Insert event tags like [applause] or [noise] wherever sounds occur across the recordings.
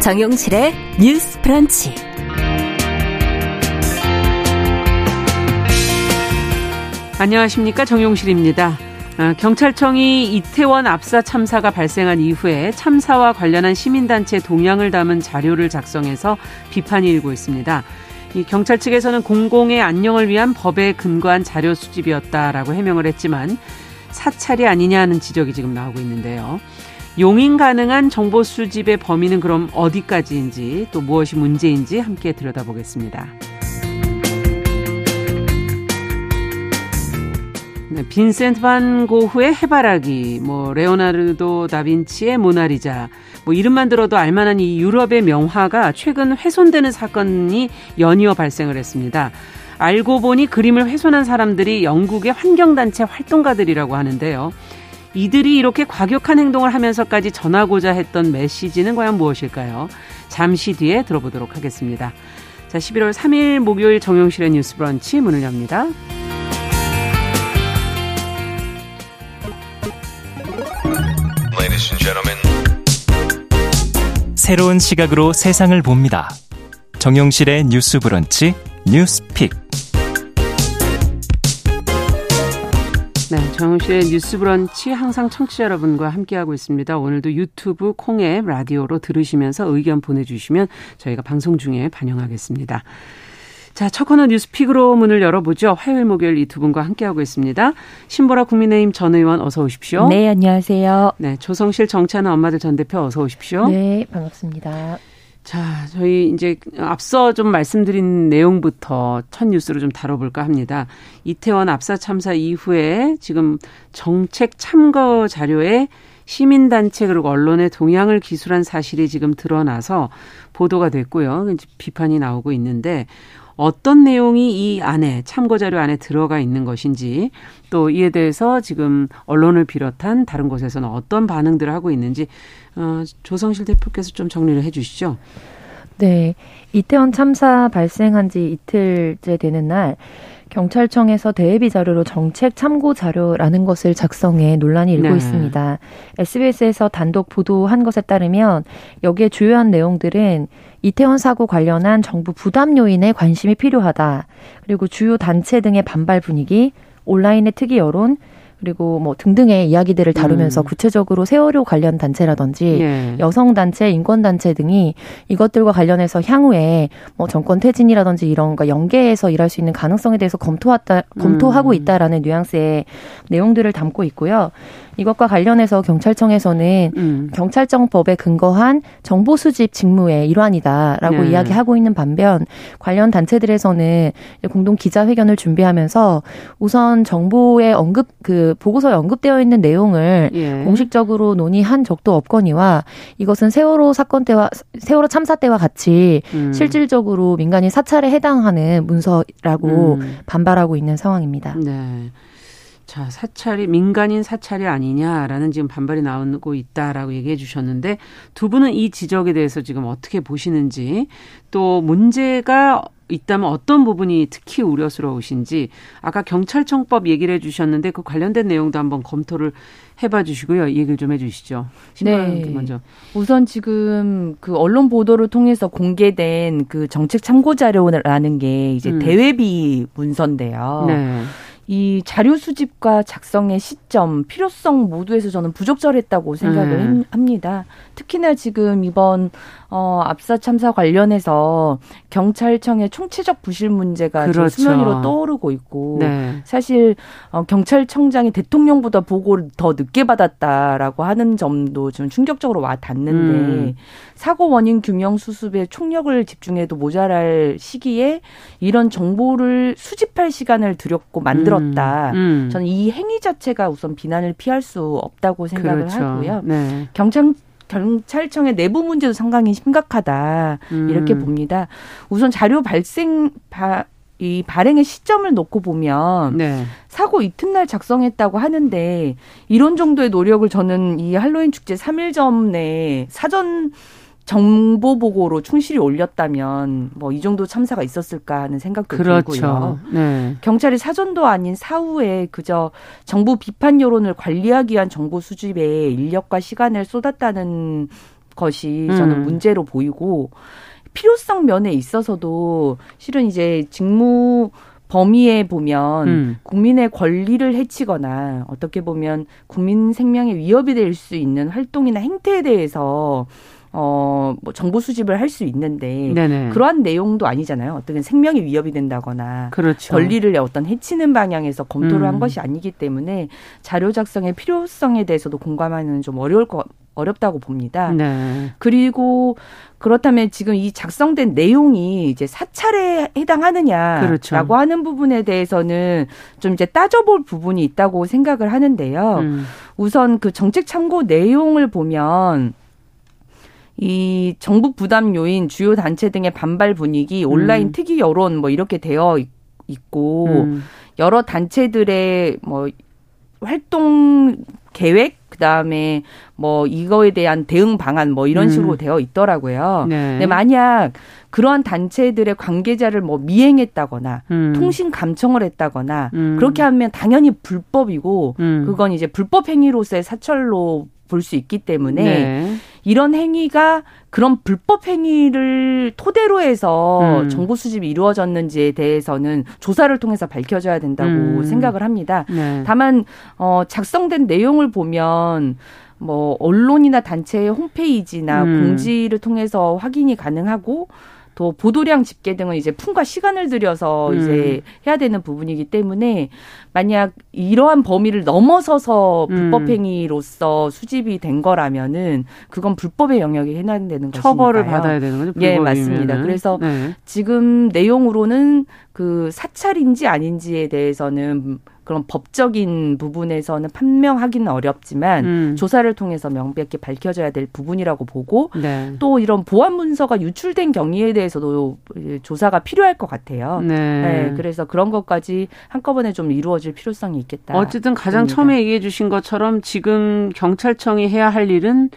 정용실의 뉴스 프런치. 안녕하십니까. 정용실입니다. 아, 경찰청이 이태원 압사 참사가 발생한 이후에 참사와 관련한 시민단체 동향을 담은 자료를 작성해서 비판이 일고 있습니다. 이 경찰 측에서는 공공의 안녕을 위한 법에 근거한 자료 수집이었다라고 해명을 했지만 사찰이 아니냐는 지적이 지금 나오고 있는데요. 용인 가능한 정보 수집의 범위는 그럼 어디까지인지 또 무엇이 문제인지 함께 들여다보겠습니다. 네, 빈센트 반 고흐의 해바라기, 뭐 레오나르도 다빈치의 모나리자, 뭐 이름만 들어도 알만한 이 유럽의 명화가 최근 훼손되는 사건이 연이어 발생을 했습니다. 알고 보니 그림을 훼손한 사람들이 영국의 환경단체 활동가들이라고 하는데요. 이들이 이렇게 과격한 행동을 하면서까지 전하고자 했던 메시지는 과연 무엇일까요? 잠시 뒤에 들어보도록 하겠습니다. 자, 11월 3일 목요일 정용실의 뉴스 브런치 문을 엽니다. 새로운 시각으로 세상을 봅니다. 정용실의 뉴스 브런치 뉴스 픽. 네, 정용실의 뉴스 브런치 항상 청취자 여러분과 함께하고 있습니다. 오늘도 유튜브 콩앱 라디오로 들으시면서 의견 보내주시면 저희가 방송 중에 반영하겠습니다. 자, 첫 코너 뉴스픽으로 문을 열어보죠. 화요일, 목요일 이 두 분과 함께하고 있습니다. 신보라 국민의힘 전 의원 어서 오십시오. 네, 안녕하세요. 네, 조성실 정치하는 엄마들 전 대표 어서 오십시오. 네, 반갑습니다. 자, 저희 이제 앞서 좀 말씀드린 내용부터 첫 뉴스로 좀 다뤄볼까 합니다. 이태원 압사 참사 이후에 지금 정책 참거 자료에 시민단체 그리고 언론의 동향을 기술한 사실이 지금 드러나서 보도가 됐고요. 비판이 나오고 있는데 어떤 내용이 이 안에 참고 자료 안에 들어가 있는 것인지 또 이에 대해서 지금 언론을 비롯한 다른 곳에서는 어떤 반응들을 하고 있는지 어, 조성실 대표께서 좀 정리를 해주시죠. 네, 이태원 참사 발생한 지 이틀째 되는 날 경찰청에서 대외비 자료로 정책 참고 자료라는 것을 작성해 논란이 일고 네. 있습니다. SBS에서 단독 보도한 것에 따르면 여기에 주요한 내용들은 이태원 사고 관련한 정부 부담 요인에 관심이 필요하다. 그리고 주요 단체 등의 반발 분위기, 온라인의 특이 여론, 그리고 뭐 등등의 이야기들을 다루면서 음. 구체적으로 세월호 관련 단체라든지 예. 여성 단체, 인권 단체 등이 이것들과 관련해서 향후에 뭐 정권 퇴진이라든지 이런 거 연계해서 일할 수 있는 가능성에 대해서 검토하다 검토하고 음. 있다라는 뉘앙스의 내용들을 담고 있고요. 이것과 관련해서 경찰청에서는 음. 경찰청법에 근거한 정보 수집 직무의 일환이다라고 네. 이야기하고 있는 반면 관련 단체들에서는 공동 기자회견을 준비하면서 우선 정보의 언급 그 보고서에 언급되어 있는 내용을 예. 공식적으로 논의한 적도 없거니와 이것은 세월호 사건 때와 세월호 참사 때와 같이 음. 실질적으로 민간인 사찰에 해당하는 문서라고 음. 반발하고 있는 상황입니다. 네. 자, 사찰이 민간인 사찰이 아니냐라는 지금 반발이 나오고 있다라고 얘기해 주셨는데 두 분은 이 지적에 대해서 지금 어떻게 보시는지 또 문제가 있다면 어떤 부분이 특히 우려스러우신지 아까 경찰청법 얘기를 해 주셨는데 그 관련된 내용도 한번 검토를 해봐 주시고요. 얘기를 좀 해 주시죠. 네. 먼저. 우선 지금 그 언론 보도를 통해서 공개된 그 정책 참고 자료라는 게 이제 음. 대외비 문서인데요. 네. 이 자료 수집과 작성의 시점, 필요성 모두에서 저는 부적절했다고 생각을 음. 합니다. 특히나 지금 이번 어 압사 참사 관련해서 경찰청의 총체적 부실 문제가 그렇죠. 수면 위로 떠오르고 있고 네. 사실 어 경찰청장이 대통령보다 보고를 더 늦게 받았다라고 하는 점도 좀 충격적으로 와 닿는데 음. 사고 원인 규명 수습에 총력을 집중해도 모자랄 시기에 이런 정보를 수집할 시간을 들였고 만들었다. 음. 음. 저는 이 행위 자체가 우선 비난을 피할 수 없다고 생각을 그렇죠. 하고요. 네. 경찰 경찰청의 내부 문제도 상당히 심각하다 음. 이렇게 봅니다. 우선 자료 발생 바, 이 발행의 시점을 놓고 보면 네. 사고 이튿날 작성했다고 하는데 이런 정도의 노력을 저는 이 할로윈 축제 3일 전에 사전 정보 보고로 충실히 올렸다면 뭐 이 정도 참사가 있었을까 하는 생각도 그렇죠. 들고요. 네. 경찰이 사전도 아닌 사후에 그저 정부 비판 여론을 관리하기 위한 정보 수집에 인력과 시간을 쏟았다는 것이 저는 음. 문제로 보이고 필요성 면에 있어서도 실은 이제 직무 범위에 보면 음. 국민의 권리를 해치거나 어떻게 보면 국민 생명에 위협이 될 수 있는 활동이나 행태에 대해서 어, 뭐 정보 수집을 할 수 있는데 네네. 그러한 내용도 아니잖아요. 어떻게 생명이 위협이 된다거나 그렇죠. 권리를 어떤 해치는 방향에서 검토를 음. 한 것이 아니기 때문에 자료 작성의 필요성에 대해서도 공감하는 좀 어려울 것 어렵다고 봅니다. 네. 그리고 그렇다면 지금 이 작성된 내용이 이제 사찰에 해당하느냐라고 그렇죠. 하는 부분에 대해서는 좀 이제 따져볼 부분이 있다고 생각을 하는데요. 음. 우선 그 정책 참고 내용을 보면 이 정부 부담 요인 주요 단체 등의 반발 분위기 온라인 음. 특이 여론 뭐 이렇게 되어 있고 음. 여러 단체들의 뭐 활동 계획 그다음에 뭐 이거에 대한 대응 방안 뭐 이런 음. 식으로 음. 되어 있더라고요. 네. 근데 만약 그러한 단체들의 관계자를 뭐 미행했다거나 음. 통신 감청을 했다거나 음. 그렇게 하면 당연히 불법이고 음. 그건 이제 불법 행위로서의 사철로 볼 수 있기 때문에 네. 이런 행위가 그런 불법 행위를 토대로 해서 음. 정보 수집이 이루어졌는지에 대해서는 조사를 통해서 밝혀져야 된다고 음. 생각을 합니다. 네. 다만 어 작성된 내용을 보면 뭐 언론이나 단체의 홈페이지나 음. 공지를 통해서 확인이 가능하고 또 보도량 집계 등은 이제 품과 시간을 들여서 음. 이제 해야 되는 부분이기 때문에 만약 이러한 범위를 넘어서서 불법 음. 행위로서 수집이 된 거라면은 그건 불법의 영역에 해당되는 것이니까요. 처벌을 받아야 되는 거죠. 예, 맞습니다. 그래서 네. 지금 내용으로는 그 사찰인지 아닌지에 대해서는 그런 법적인 부분에서는 판명하기는 어렵지만 음. 조사를 통해서 명백히 밝혀져야 될 부분이라고 보고 네. 또 이런 보안 문서가 유출된 경위에 대해서도 조사가 필요할 것 같아요. 네. 네. 그래서 그런 것까지 한꺼번에 좀 이루어질 필요성이 있겠다. 어쨌든 가장 봅니다. 처음에 얘기해 주신 것처럼 지금 경찰청이 해야 할 일은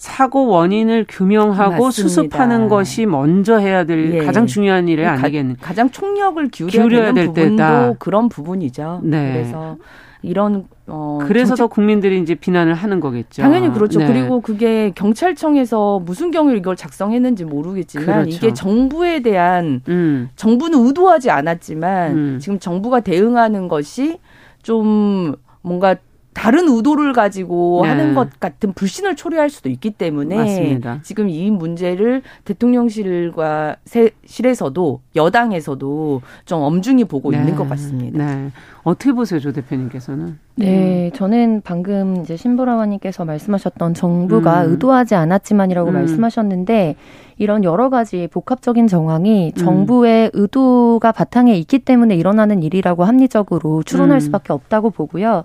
사고 원인을 규명하고 맞습니다. 수습하는 것이 먼저 해야 될 예. 가장 중요한 일이 아니겠는 가, 장 총력을 기울여야, 기울여야 될 부분도 때다. 그런 부분이죠. 네. 그래서 이런 어 그래서. 더 국민들이 이제 비난을 하는 거겠죠. 당연히 그렇죠. 네. 그리고 그게 경찰청에서 무슨 경위로 이걸 작성했는지 모르겠지만 그렇죠. 이게 정부에 대한 음. 정부는 의도하지 않았지만 음. 지금 정부가 대응하는 것이 좀 뭔가 다른 의도를 가지고 네. 하는 것 같은 불신을 초래할 수도 있기 때문에 맞습니다. 지금 이 문제를 대통령실과 실에서도 여당에서도 좀 엄중히 보고 네. 있는 것 같습니다. 네. 어떻게 보세요, 조 대표님께서는? 네, 음. 저는 방금 이제 신보라원님께서 말씀하셨던 정부가 음. 의도하지 않았지만이라고 음. 말씀하셨는데 이런 여러 가지 복합적인 정황이 음. 정부의 의도가 바탕에 있기 때문에 일어나는 일이라고 합리적으로 추론할 음. 수밖에 없다고 보고요.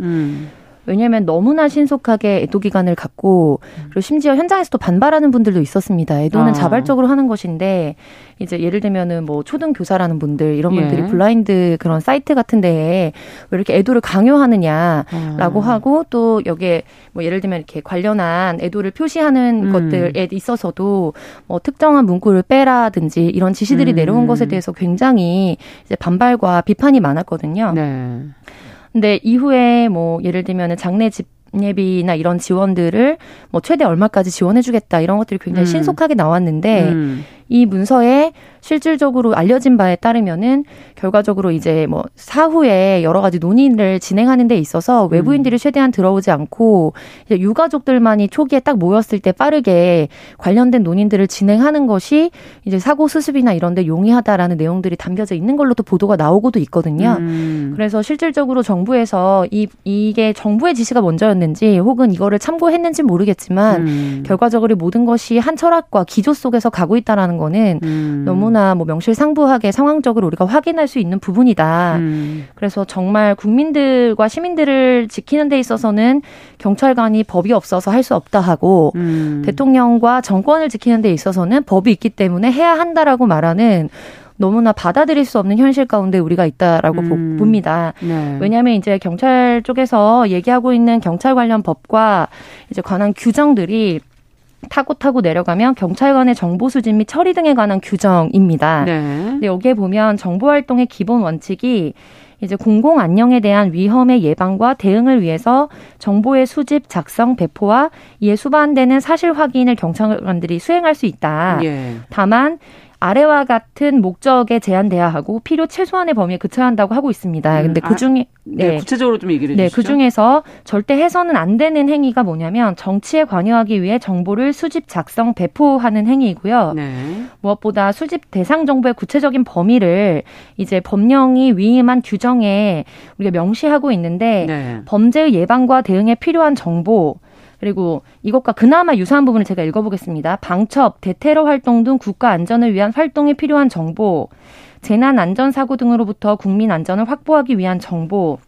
음. 왜냐하면 너무나 신속하게 애도 기간을 갖고 그리고 심지어 현장에서도 반발하는 분들도 있었습니다. 애도는 아. 자발적으로 하는 것인데 이제 예를 들면은 뭐 초등 교사라는 분들 이런 예. 분들이 예. 블라인드 그런 사이트 같은 데에 왜 이렇게 애도를 강요하느냐라고 아. 하고 또 여기에 뭐 예를 들면 이렇게 관련한 애도를 표시하는 음. 것들에 있어서도 뭐 특정한 문구를 빼라든지 이런 지시들이 음. 내려온 것에 대해서 굉장히 이제 반발과 비판이 많았거든요. 네. 근데 이후에 뭐 예를 들면은 장례 집 예비나 이런 지원들을 뭐 최대 얼마까지 지원해주겠다 이런 것들이 굉장히 음. 신속하게 나왔는데 음. 이 문서에 실질적으로 알려진 바에 따르면은 결과적으로 이제 뭐 사후에 여러 가지 논의를 진행하는 데 있어서 외부인들이 음. 최대한 들어오지 않고 이제 유가족들만이 초기에 딱 모였을 때 빠르게 관련된 논의들을 진행하는 것이 이제 사고 수습이나 이런 데 용이하다라는 내용들이 담겨져 있는 걸로 도 보도가 나오고도 있거든요. 음. 그래서 실질적으로 정부에서 이 이게 정부의 지시가 먼저였는지 혹은 이거를 참고했는지 모르겠지만 음. 결과적으로 모든 것이 한 철학과 기조 속에서 가고 있다라는 거는 음. 너무나 너무나 뭐 명실상부하게 상황적으로 우리가 확인할 수 있는 부분이다. 음. 그래서 정말 국민들과 시민들을 지키는 데 있어서는 경찰관이 법이 없어서 할 수 없다 하고 음. 대통령과 정권을 지키는 데 있어서는 법이 있기 때문에 해야 한다라고 말하는 너무나 받아들일 수 없는 현실 가운데 우리가 있다라고 음. 봅니다. 네. 왜냐하면 이제 경찰 쪽에서 얘기하고 있는 경찰 관련 법과 이제 관한 규정들이 타고 타고 내려가면 경찰관의 정보 수집 및 처리 등에 관한 규정입니다. 네. 근데 여기에 보면 정보 활동의 기본 원칙이 이제 공공 안녕에 대한 위험의 예방과 대응을 위해서 정보의 수집, 작성, 배포와 이에 수반되는 사실 확인을 경찰관들이 수행할 수 있다. 예. 다만 아래와 같은 목적에 제한돼야 하고 필요 최소한의 범위에 그쳐야 한다고 하고 있습니다. 음, 근데 그 중에 아, 네, 네, 구체적으로 좀 얘기를. 네, 그 중에서 절대 해서는 안 되는 행위가 뭐냐면 정치에 관여하기 위해 정보를 수집, 작성, 배포하는 행위이고요. 네. 무엇보다 수집 대상 정보의 구체적인 범위를 이제 법령이 위임한 규정에 우리가 명시하고 있는데 네. 범죄 예방과 대응에 필요한 정보 그리고 이것과 그나마 유사한 부분을 제가 읽어보겠습니다. 방첩, 대테러 활동 등 국가 안전을 위한 활동에 필요한 정보, 재난 안전 사고 등으로부터 국민 안전을 확보하기 위한 정보,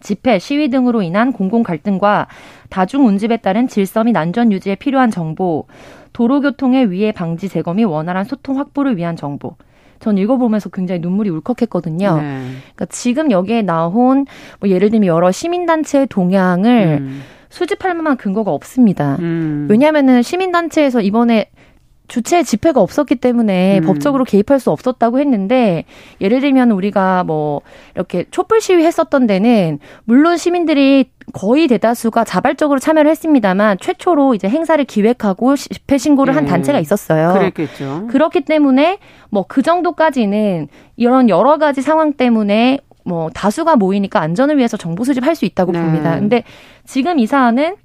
집회, 시위 등으로 인한 공공 갈등과 다중 운집에 따른 질서 및 안전 유지에 필요한 정보, 도로교통의 위해 방지 제거 및 원활한 소통 확보를 위한 정보. 전 읽어보면서 굉장히 눈물이 울컥했거든요. 네. 그러니까 지금 여기에 나온 뭐 예를 들면 여러 시민단체의 동향을 음. 수집할 만한 근거가 없습니다. 음. 왜냐하면은 시민단체에서 이번에 주체 집회가 없었기 때문에 음. 법적으로 개입할 수 없었다고 했는데 예를 들면 우리가 뭐 이렇게 촛불 시위 했었던 데는 물론 시민들이 거의 대다수가 자발적으로 참여를 했습니다만 최초로 이제 행사를 기획하고 집회 신고를 한 네. 단체가 있었어요. 그랬겠죠. 그렇기 때문에 뭐 그 정도까지는 이런 여러 가지 상황 때문에 뭐 다수가 모이니까 안전을 위해서 정보 수집할 수 있다고 네. 봅니다. 근데 지금 이 사안은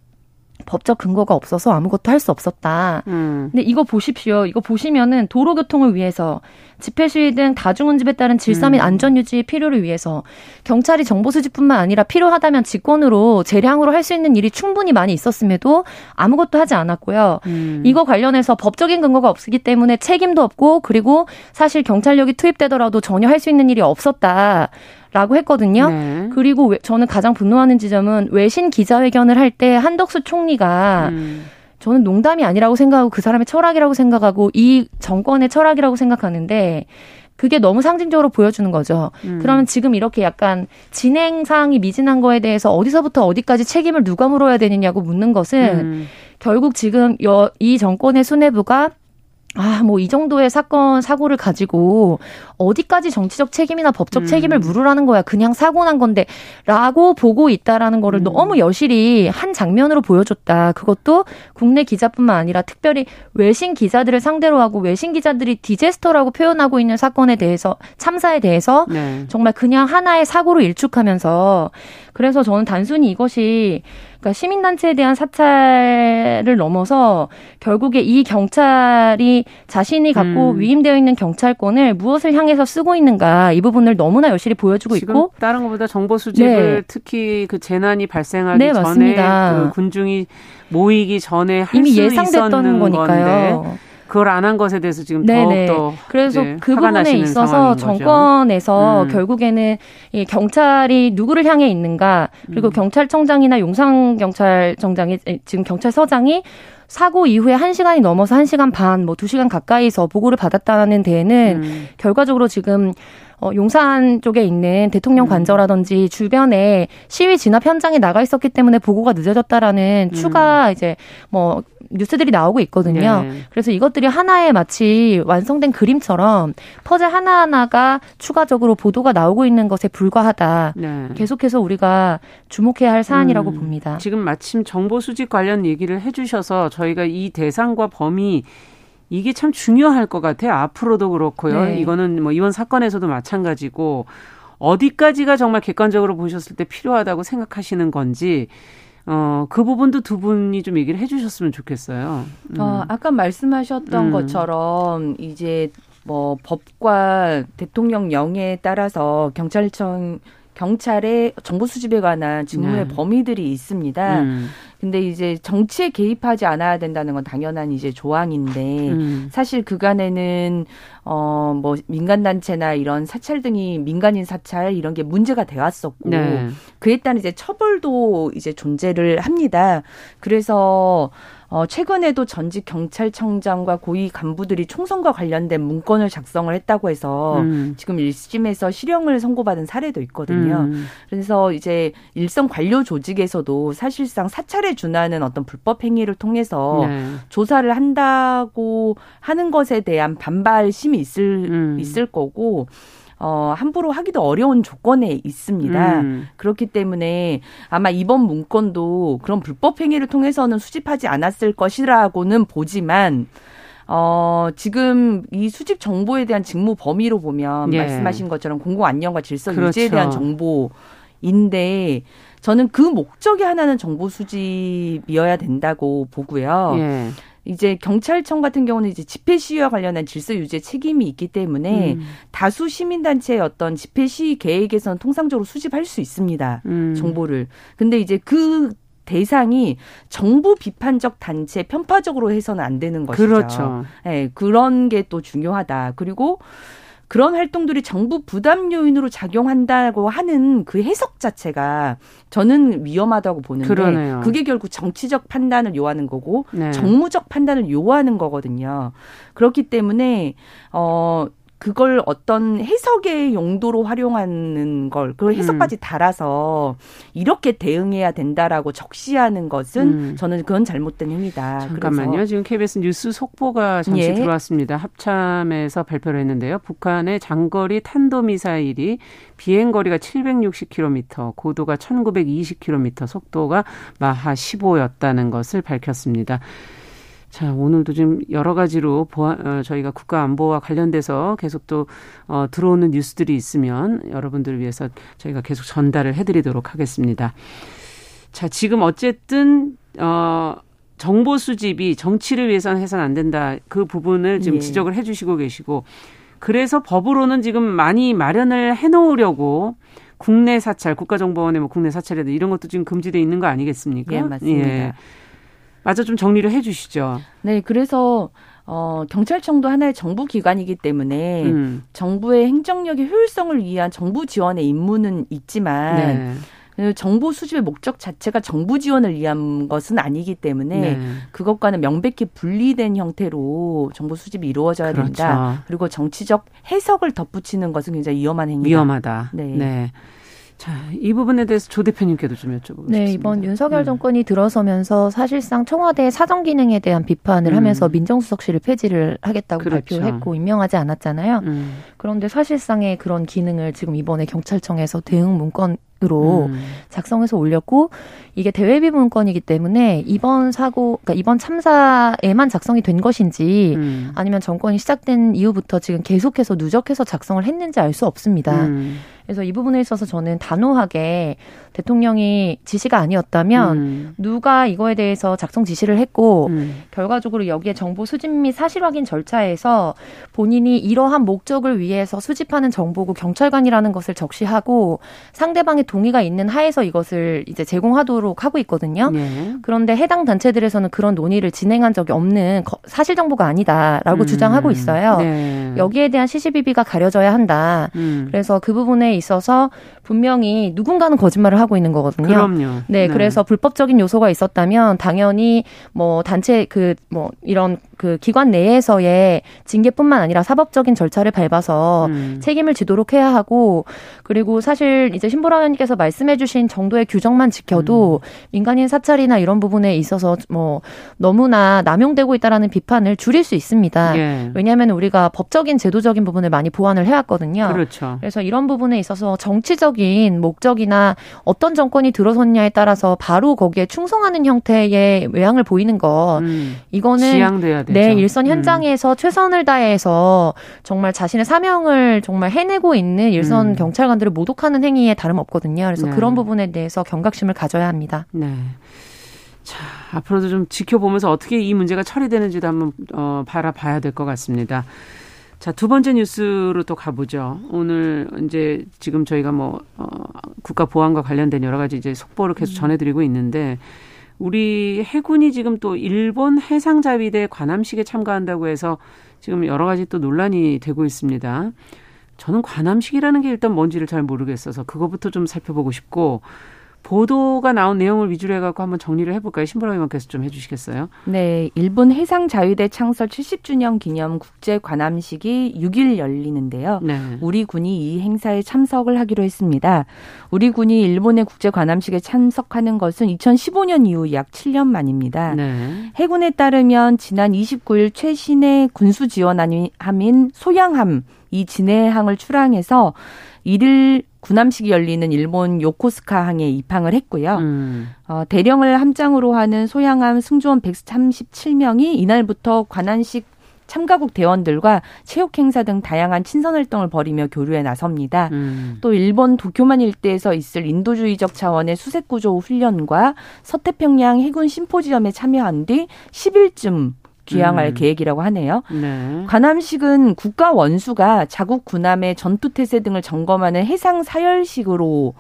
법적 근거가 없어서 아무것도 할 수 없었다. 음. 근데 이거 보십시오. 이거 보시면은 도로교통을 위해서 집회 시위 등 다중운집에 따른 질서 및 음. 안전 유지의 필요를 위해서 경찰이 정보 수집뿐만 아니라 필요하다면 직권으로 재량으로 할 수 있는 일이 충분히 많이 있었음에도 아무것도 하지 않았고요. 음. 이거 관련해서 법적인 근거가 없기 때문에 책임도 없고 그리고 사실 경찰력이 투입되더라도 전혀 할 수 있는 일이 없었다. 라고 했거든요. 네. 그리고 저는 가장 분노하는 지점은 외신 기자회견을 할 때 한덕수 총리가 음. 저는 농담이 아니라고 생각하고 그 사람의 철학이라고 생각하고 이 정권의 철학이라고 생각하는데 그게 너무 상징적으로 보여주는 거죠. 음. 그러면 지금 이렇게 약간 진행 사항이 미진한 거에 대해서 어디서부터 어디까지 책임을 누가 물어야 되느냐고 묻는 것은 음. 결국 지금 여, 이 정권의 수뇌부가 아, 뭐 이 정도의 사건 사고를 가지고 어디까지 정치적 책임이나 법적 음. 책임을 물으라는 거야. 그냥 사고 난 건데 라고 보고 있다라는 거를 음. 너무 여실히 한 장면으로 보여줬다. 그것도 국내 기자뿐만 아니라 특별히 외신 기자들을 상대로 하고 외신 기자들이 디제스터라고 표현하고 있는 사건에 대해서 참사에 대해서 네. 정말 그냥 하나의 사고로 일축하면서 그래서 저는 단순히 이것이 그러니까 시민단체에 대한 사찰을 넘어서 결국에 이 경찰이 자신이 갖고 음. 위임되어 있는 경찰권을 무엇을 향해서 쓰고 있는가 이 부분을 너무나 여실히 보여주고 있고 다른 것보다 정보 수집을 네. 특히 그 재난이 발생하기 네, 전에 그 군중이 모이기 전에 할 이미 예상됐던 거니까요. 건데 그걸 안 한 것에 대해서 지금 더욱더 그래서 그 부분에 있어서 정권에서 음. 결국에는 이 경찰이 누구를 향해 있는가 그리고 음. 경찰청장이나 용산 경찰청장이 지금 경찰서장이 사고 이후에 1시간이 넘어서 1시간 반, 뭐 2시간 가까이서 보고를 받았다는 데에는 음. 결과적으로 지금 어, 용산 쪽에 있는 대통령 음. 관저라든지 주변에 시위 진압 현장에 나가 있었기 때문에 보고가 늦어졌다라는 음. 추가 이제 뭐 뉴스들이 나오고 있거든요. 네. 그래서 이것들이 하나의 마치 완성된 그림처럼 퍼즐 하나하나가 추가적으로 보도가 나오고 있는 것에 불과하다. 네. 계속해서 우리가 주목해야 할 사안이라고 음, 봅니다. 지금 마침 정보 수집 관련 얘기를 해주셔서 저희가 이 대상과 범위 이게 참 중요할 것 같아요. 앞으로도 그렇고요. 네. 이거는 뭐 이번 사건에서도 마찬가지고 어디까지가 정말 객관적으로 보셨을 때 필요하다고 생각하시는 건지 어, 그 부분도 두 분이 좀 얘기를 해 주셨으면 좋겠어요. 음. 어, 아까 말씀하셨던 음. 것처럼 이제 뭐 법과 대통령령에 따라서 경찰청 경찰의 정보 수집에 관한 직무의 네. 범위들이 있습니다. 음. 근데 이제 정치에 개입하지 않아야 된다는 건 당연한 이제 조항인데 음. 사실 그간에는 어 뭐 민간 단체나 이런 사찰 등이 민간인 사찰 이런 게 문제가 돼 왔었고 네. 그에 따른 이제 처벌도 이제 존재를 합니다. 그래서 어, 최근에도 전직 경찰청장과 고위 간부들이 총선과 관련된 문건을 작성을 했다고 해서 음. 지금 1심에서 실형을 선고받은 사례도 있거든요. 음. 그래서 이제 일선 관료 조직에서도 사실상 사찰에 준하는 어떤 불법 행위를 통해서 네. 조사를 한다고 하는 것에 대한 반발심이 있을 음. 있을 거고 어, 함부로 하기도 어려운 조건에 있습니다. 음. 그렇기 때문에 아마 이번 문건도 그런 불법 행위를 통해서는 수집하지 않았을 것이라고는 보지만 어, 지금 이 수집 정보에 대한 직무 범위로 보면 예. 말씀하신 것처럼 공공 안녕과 질서 그렇죠. 유지에 대한 정보인데 저는 그 목적이 하나는 정보 수집이어야 된다고 보고요. 예. 이제 경찰청 같은 경우는 이제 집회 시위와 관련한 질서 유지에 책임이 있기 때문에 음. 다수 시민단체의 어떤 집회 시위 계획에서는 통상적으로 수집할 수 있습니다. 음. 정보를. 근데 이제 그 대상이 정부 비판적 단체 편파적으로 해서는 안 되는 것이죠. 그렇죠. 네, 그런 게 또 중요하다. 그리고 그런 활동들이 정부 부담 요인으로 작용한다고 하는 그 해석 자체가 저는 위험하다고 보는데 그러네요. 그게 결국 정치적 판단을 요하는 거고 네. 정무적 판단을 요하는 거거든요. 그렇기 때문에 어 그걸 어떤 해석의 용도로 활용하는 걸, 그 해석까지 음. 달아서 이렇게 대응해야 된다라고 적시하는 것은 음. 저는 그건 잘못된 행위다. 잠깐만요. 지금 KBS 뉴스 속보가 잠시 예. 들어왔습니다. 합참에서 발표를 했는데요. 북한의 장거리 탄도미사일이 비행거리가 760km, 고도가 1920km, 속도가 마하 15였다는 것을 밝혔습니다. 자, 오늘도 지금 여러 가지로 보안, 어, 저희가 국가 안보와 관련돼서 계속 또 어, 들어오는 뉴스들이 있으면 여러분들을 위해서 저희가 계속 전달을 해드리도록 하겠습니다. 자, 지금 어쨌든 어, 정보 수집이 정치를 위해서는 해서는 안 된다. 그 부분을 지금 예. 지적을 해주시고 계시고 그래서 법으로는 지금 많이 마련을 해놓으려고 국내 사찰, 국가정보원의 뭐 국내 사찰이라든 이런 것도 지금 금지돼 있는 거 아니겠습니까? 예, 맞습니다. 예. 맞아 좀 정리를 해 주시죠. 네, 그래서 어, 경찰청도 하나의 정부 기관이기 때문에 음. 정부의 행정력의 효율성을 위한 정부 지원의 임무는 있지만 네. 그 정보 수집의 목적 자체가 정부 지원을 위한 것은 아니기 때문에 네. 그것과는 명백히 분리된 형태로 정보 수집이 이루어져야 그렇죠. 된다. 그리고 정치적 해석을 덧붙이는 것은 굉장히 위험한 행위다. 위험하다. 네. 네. 자, 이 부분에 대해서 조 대표님께도 좀 여쭤보겠습니다. 네, 이번 윤석열 음. 정권이 들어서면서 사실상 청와대 사정 기능에 대한 비판을 음. 하면서 민정수석실을 폐지를 하겠다고 그렇죠. 발표했고 임명하지 않았잖아요. 음. 그런데 사실상의 그런 기능을 지금 이번에 경찰청에서 대응 문건 으로 음. 작성해서 올렸고 이게 대외비 문건이기 때문에 이번 사고 그러니까 이번 참사에만 작성이 된 것인지 음. 아니면 정권이 시작된 이후부터 지금 계속해서 누적해서 작성을 했는지 알 수 없습니다. 음. 그래서 이 부분에 있어서 저는 단호하게 대통령이 지시가 아니었다면 음. 누가 이거에 대해서 작성 지시를 했고 음. 결과적으로 여기에 정보 수집 및 사실 확인 절차에서 본인이 이러한 목적을 위해서 수집하는 정보고 경찰관이라는 것을 적시하고 상대방의 동의가 있는 하에서 이것을 이제 제공하도록 하고 있거든요. 네. 그런데 해당 단체들에서는 그런 논의를 진행한 적이 없는 사실 정보가 아니다라고 음. 주장하고 있어요. 네. 여기에 대한 시시비비가 가려져야 한다. 음. 그래서 그 부분에 있어서 분명히 누군가는 거짓말을 하고 있는 거거든요. 그럼요. 네, 네. 그래서 불법적인 요소가 있었다면 당연히 뭐 단체 그 뭐 이런 그 기관 내에서의 징계뿐만 아니라 사법적인 절차를 밟아서 음. 책임을 지도록 해야 하고 그리고 사실 이제 신보라 의원님 께서 말씀해주신 정도의 규정만 지켜도 음. 민간인 사찰이나 이런 부분에 있어서 뭐 너무나 남용되고 있다라는 비판을 줄일 수 있습니다. 예. 왜냐하면 우리가 법적인 제도적인 부분을 많이 보완을 해왔거든요. 그렇죠. 그래서 이런 부분에 있어서 정치적인 목적이나 어떤 정권이 들어섰냐에 따라서 바로 거기에 충성하는 형태의 외향을 보이는 것 음. 이거는 되죠. 네 일선 음. 현장에서 음. 최선을 다해서 정말 자신의 사명을 정말 해내고 있는 일선 음. 경찰관들을 모독하는 행위에 다름없거든요. 그래서 네. 그런 부분에 대해서 경각심을 가져야 합니다. 네. 자, 앞으로도 좀 지켜보면서 어떻게 이 문제가 처리되는지도 한번 어, 바라봐야 될 것 같습니다. 자, 두 번째 뉴스로 또 가보죠. 오늘 이제 지금 저희가 뭐, 어, 국가 보안과 관련된 여러 가지 이제 속보를 계속 음. 전해드리고 있는데, 우리 해군이 지금 또 일본 해상자위대 관함식에 참가한다고 해서 지금 여러 가지 또 논란이 되고 있습니다. 저는 관함식이라는 게 일단 뭔지를 잘 모르겠어서 그거부터 좀 살펴보고 싶고, 보도가 나온 내용을 위주로 해갖고 한번 정리를 해볼까요? 신보라 의원께서 좀 해주시겠어요? 네, 일본 해상 자위대 창설 70주년 기념 국제 관함식이 6일 열리는데요. 네. 우리 군이 이 행사에 참석을 하기로 했습니다. 우리 군이 일본의 국제 관함식에 참석하는 것은 2015년 이후 약 7년 만입니다. 네. 해군에 따르면 지난 29일 최신의 군수 지원함인 소양함 이 진해항을 출항해서 1일 군함식이 열리는 일본 요코스카 항에 입항을 했고요. 음. 어, 대령을 함장으로 하는 소양함 승조원 137명이 이날부터 관한식 참가국 대원들과 체육 행사 등 다양한 친선 활동을 벌이며 교류에 나섭니다. 음. 또 일본 도쿄만 일대에서 있을 인도주의적 차원의 수색 구조 훈련과 서태평양 해군 심포지엄에 참여한 뒤 10일쯤 귀향할 음. 계획이라고 하네요. 네. 관함식은 국가 원수가 자국 군함의 전투 태세 등을 점검하는 해상 사열식으로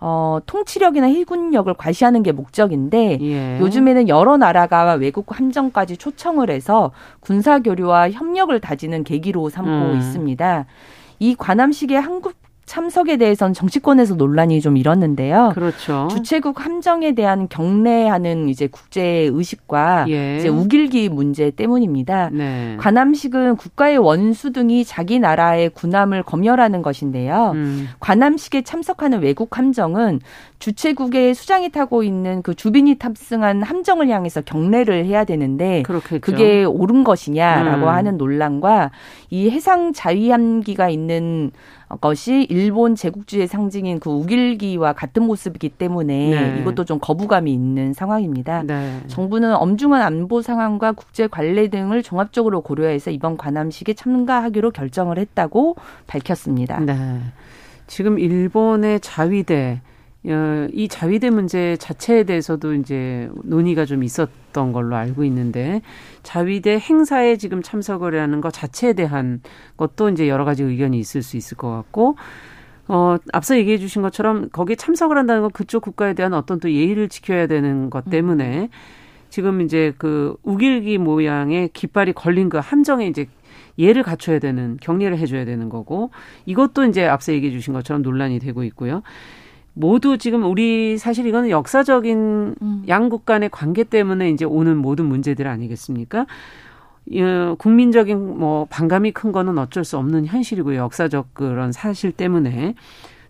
어, 통치력이나 해군력을 과시하는 게 목적인데 예. 요즘에는 여러 나라가 외국 함정까지 초청을 해서 군사 교류와 협력을 다지는 계기로 삼고 음. 있습니다. 이 관함식의 한국 참석에 대해서는 정치권에서 논란이 좀 일었는데요. 그렇죠. 주최국 함정에 대한 경례하는 이제 국제 의식과 예. 이제 우길기 문제 때문입니다. 네. 관함식은 국가의 원수 등이 자기 나라의 군함을 검열하는 것인데요. 음. 관함식에 참석하는 외국 함정은 주최국의 수장이 타고 있는 그 주빈이 탑승한 함정을 향해서 경례를 해야 되는데 그렇겠죠. 그게 옳은 것이냐라고 음. 하는 논란과 이 해상 자위함기가 있는 것이 일본 제국주의 상징인 그 우길기와 같은 모습이기 때문에 네. 이것도 좀 거부감이 있는 상황입니다. 네. 정부는 엄중한 안보 상황과 국제 관례 등을 종합적으로 고려해서 이번 관함식에 참가하기로 결정을 했다고 밝혔습니다. 네. 지금 일본의 자위대 어, 이 자위대 문제 자체에 대해서도 이제 논의가 좀 있었던 걸로 알고 있는데 자위대 행사에 지금 참석을 하는 것 자체에 대한 것도 이제 여러 가지 의견이 있을 수 있을 것 같고 어, 앞서 얘기해 주신 것처럼 거기에 참석을 한다는 건 그쪽 국가에 대한 어떤 또 예의를 지켜야 되는 것 때문에 지금 이제 그 우길기 모양의 깃발이 걸린 그 함정에 이제 예를 갖춰야 되는 격리를 해줘야 되는 거고 이것도 이제 앞서 얘기해 주신 것처럼 논란이 되고 있고요. 모두 지금 우리 사실 이거는 역사적인 음. 양국 간의 관계 때문에 이제 오는 모든 문제들 아니겠습니까? 어, 국민적인 뭐 반감이 큰 거는 어쩔 수 없는 현실이고요. 역사적 그런 사실 때문에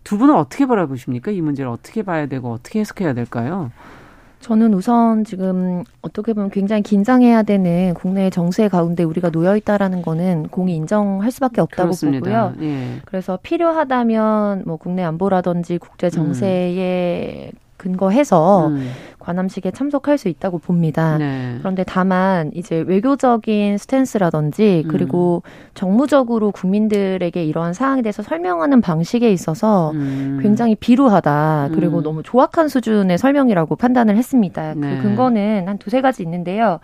두 분은 어떻게 바라보십니까? 이 문제를 어떻게 봐야 되고 어떻게 해석해야 될까요? 저는 우선 지금 어떻게 보면 굉장히 긴장해야 되는 국내 정세 가운데 우리가 놓여 있다라는 거는 공이 인정할 수밖에 없다고 그렇습니다. 보고요. 예. 그래서 필요하다면 뭐 국내 안보라든지 국제 정세에 음. 근거해서 음. 관함식에 참석할 수 있다고 봅니다. 네. 그런데 다만 이제 외교적인 스탠스라든지 그리고 음. 정무적으로 국민들에게 이러한 사항에 대해서 설명하는 방식에 있어서 음. 굉장히 비루하다. 그리고 음. 너무 조악한 수준의 설명이라고 판단을 했습니다. 그 네. 그 근거는 한 두세 가지 있는데요.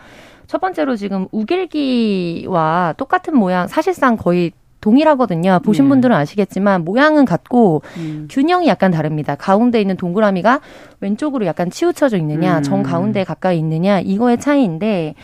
첫 번째로 지금 우길기와 똑같은 모양, 사실상 거의 동일하거든요. 보신 네. 분들은 아시겠지만 모양은 같고 음. 균형이 약간 다릅니다. 가운데 있는 동그라미가 왼쪽으로 약간 치우쳐져 있느냐, 음. 정 가운데 가까이 있느냐 이거의 차이인데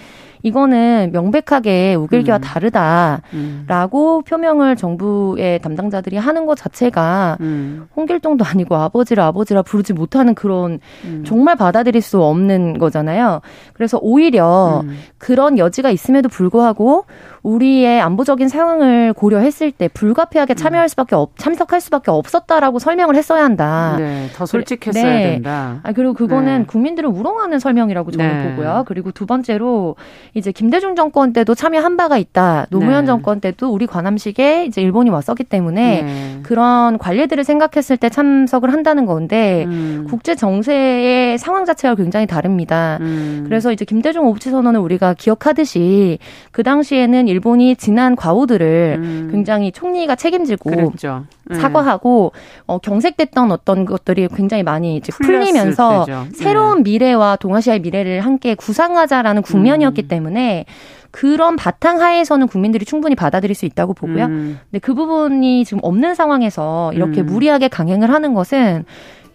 이거는 명백하게 우길기와 음. 다르다라고 음. 표명을 정부의 담당자들이 하는 것 자체가 음. 홍길동도 아니고 아버지를 아버지라 부르지 못하는 그런 음. 정말 받아들일 수 없는 거잖아요. 그래서 오히려 음. 그런 여지가 있음에도 불구하고 우리의 안보적인 상황을 고려했을 때 불가피하게 음. 참여할 수밖에 없, 참석할 수밖에 없었다라고 설명을 했어야 한다. 네, 더 솔직했어야 네. 된다. 아, 그리고 그거는 네. 국민들을 우롱하는 설명이라고 저는 네. 보고요. 그리고 두 번째로 이제 김대중 정권 때도 참여한 바가 있다. 노무현 네. 정권 때도 우리 관함식에 이제 일본이 왔었기 때문에 네. 그런 관례들을 생각했을 때 참석을 한다는 건데 음. 국제 정세의 상황 자체가 굉장히 다릅니다. 음. 그래서 이제 김대중 오부치 선언을 우리가 기억하듯이 그 당시에는 일본이 지난 과오들을 음. 굉장히 총리가 책임지고 그랬죠. 네. 사과하고 어, 경색됐던 어떤 것들이 굉장히 많이 이제 풀리면서 때죠. 새로운 네. 미래와 동아시아의 미래를 함께 구상하자라는 국면이었기 음. 때문에 그런 바탕 하에서는 국민들이 충분히 받아들일 수 있다고 보고요. 음. 근데 그 부분이 지금 없는 상황에서 이렇게 음. 무리하게 강행을 하는 것은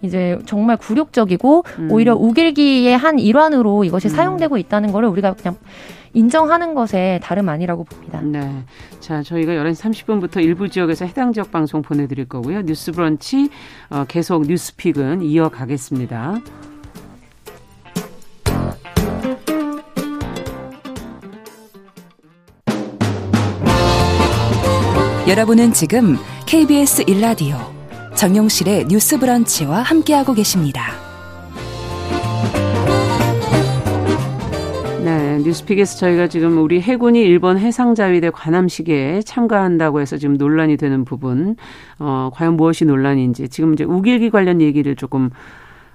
이제 정말 굴욕적이고 음. 오히려 우길기의 한 일환으로 이것이 음. 사용되고 있다는 거를 우리가 그냥 인정하는 것에 다름 아니라고 봅니다. 네. 자, 저희가 11시 30분부터 일부 지역에서 해당 지역 방송 보내드릴 거고요. 뉴스 브런치 어, 계속 뉴스픽은 이어가겠습니다. 여러분은 지금 KBS 1라디오 정용실의 뉴스 브런치와 함께하고 계십니다. 네, 뉴스픽에서 저희가 지금 우리 해군이 일본 해상자위대 관함식에 참가한다고 해서 지금 논란이 되는 부분, 어, 과연 무엇이 논란인지 지금 이제 우길기 관련 얘기를 조금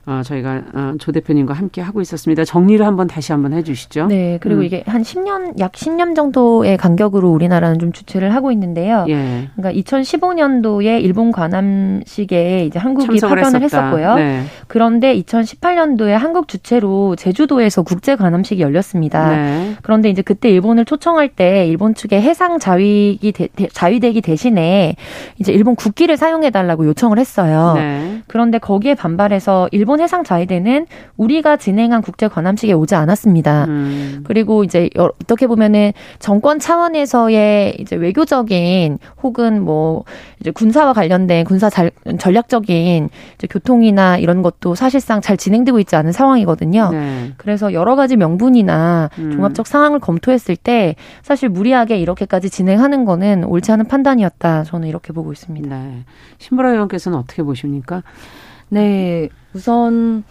어, 저희가 어, 조 대표님과 함께 하고 있었습니다. 정리를 한번 다시 한번 해주시죠. 네, 그리고 음. 이게 한 10년 약 10년 정도의 간격으로 우리나라는 좀 주최를 하고 있는데요. 예. 그러니까 2015년도에 일본 관함식에 이제 한국이 파견을 했었다. 했었고요. 네. 그런데 2018년도에 한국 주최로 제주도에서 국제 관함식이 열렸습니다. 네. 그런데 이제 그때 일본을 초청할 때 일본 측의 해상 자위기 대, 자위대기 대신에 이제 일본 국기를 사용해 달라고 요청을 했어요. 네. 그런데 거기에 반발해서 일본 일본 해상 자위대는 우리가 진행한 국제 관함식에 오지 않았습니다. 음. 그리고 이제 어떻게 보면은 정권 차원에서의 이제 외교적인 혹은 뭐 이제 군사와 관련된 군사 잘, 전략적인 이제 교통이나 이런 것도 사실상 잘 진행되고 있지 않은 상황이거든요. 네. 그래서 여러 가지 명분이나 음. 종합적 상황을 검토했을 때 사실 무리하게 이렇게까지 진행하는 거는 옳지 않은 판단이었다. 저는 이렇게 보고 있습니다. 네. 신보라 의원께서는 어떻게 보십니까? 네, 우선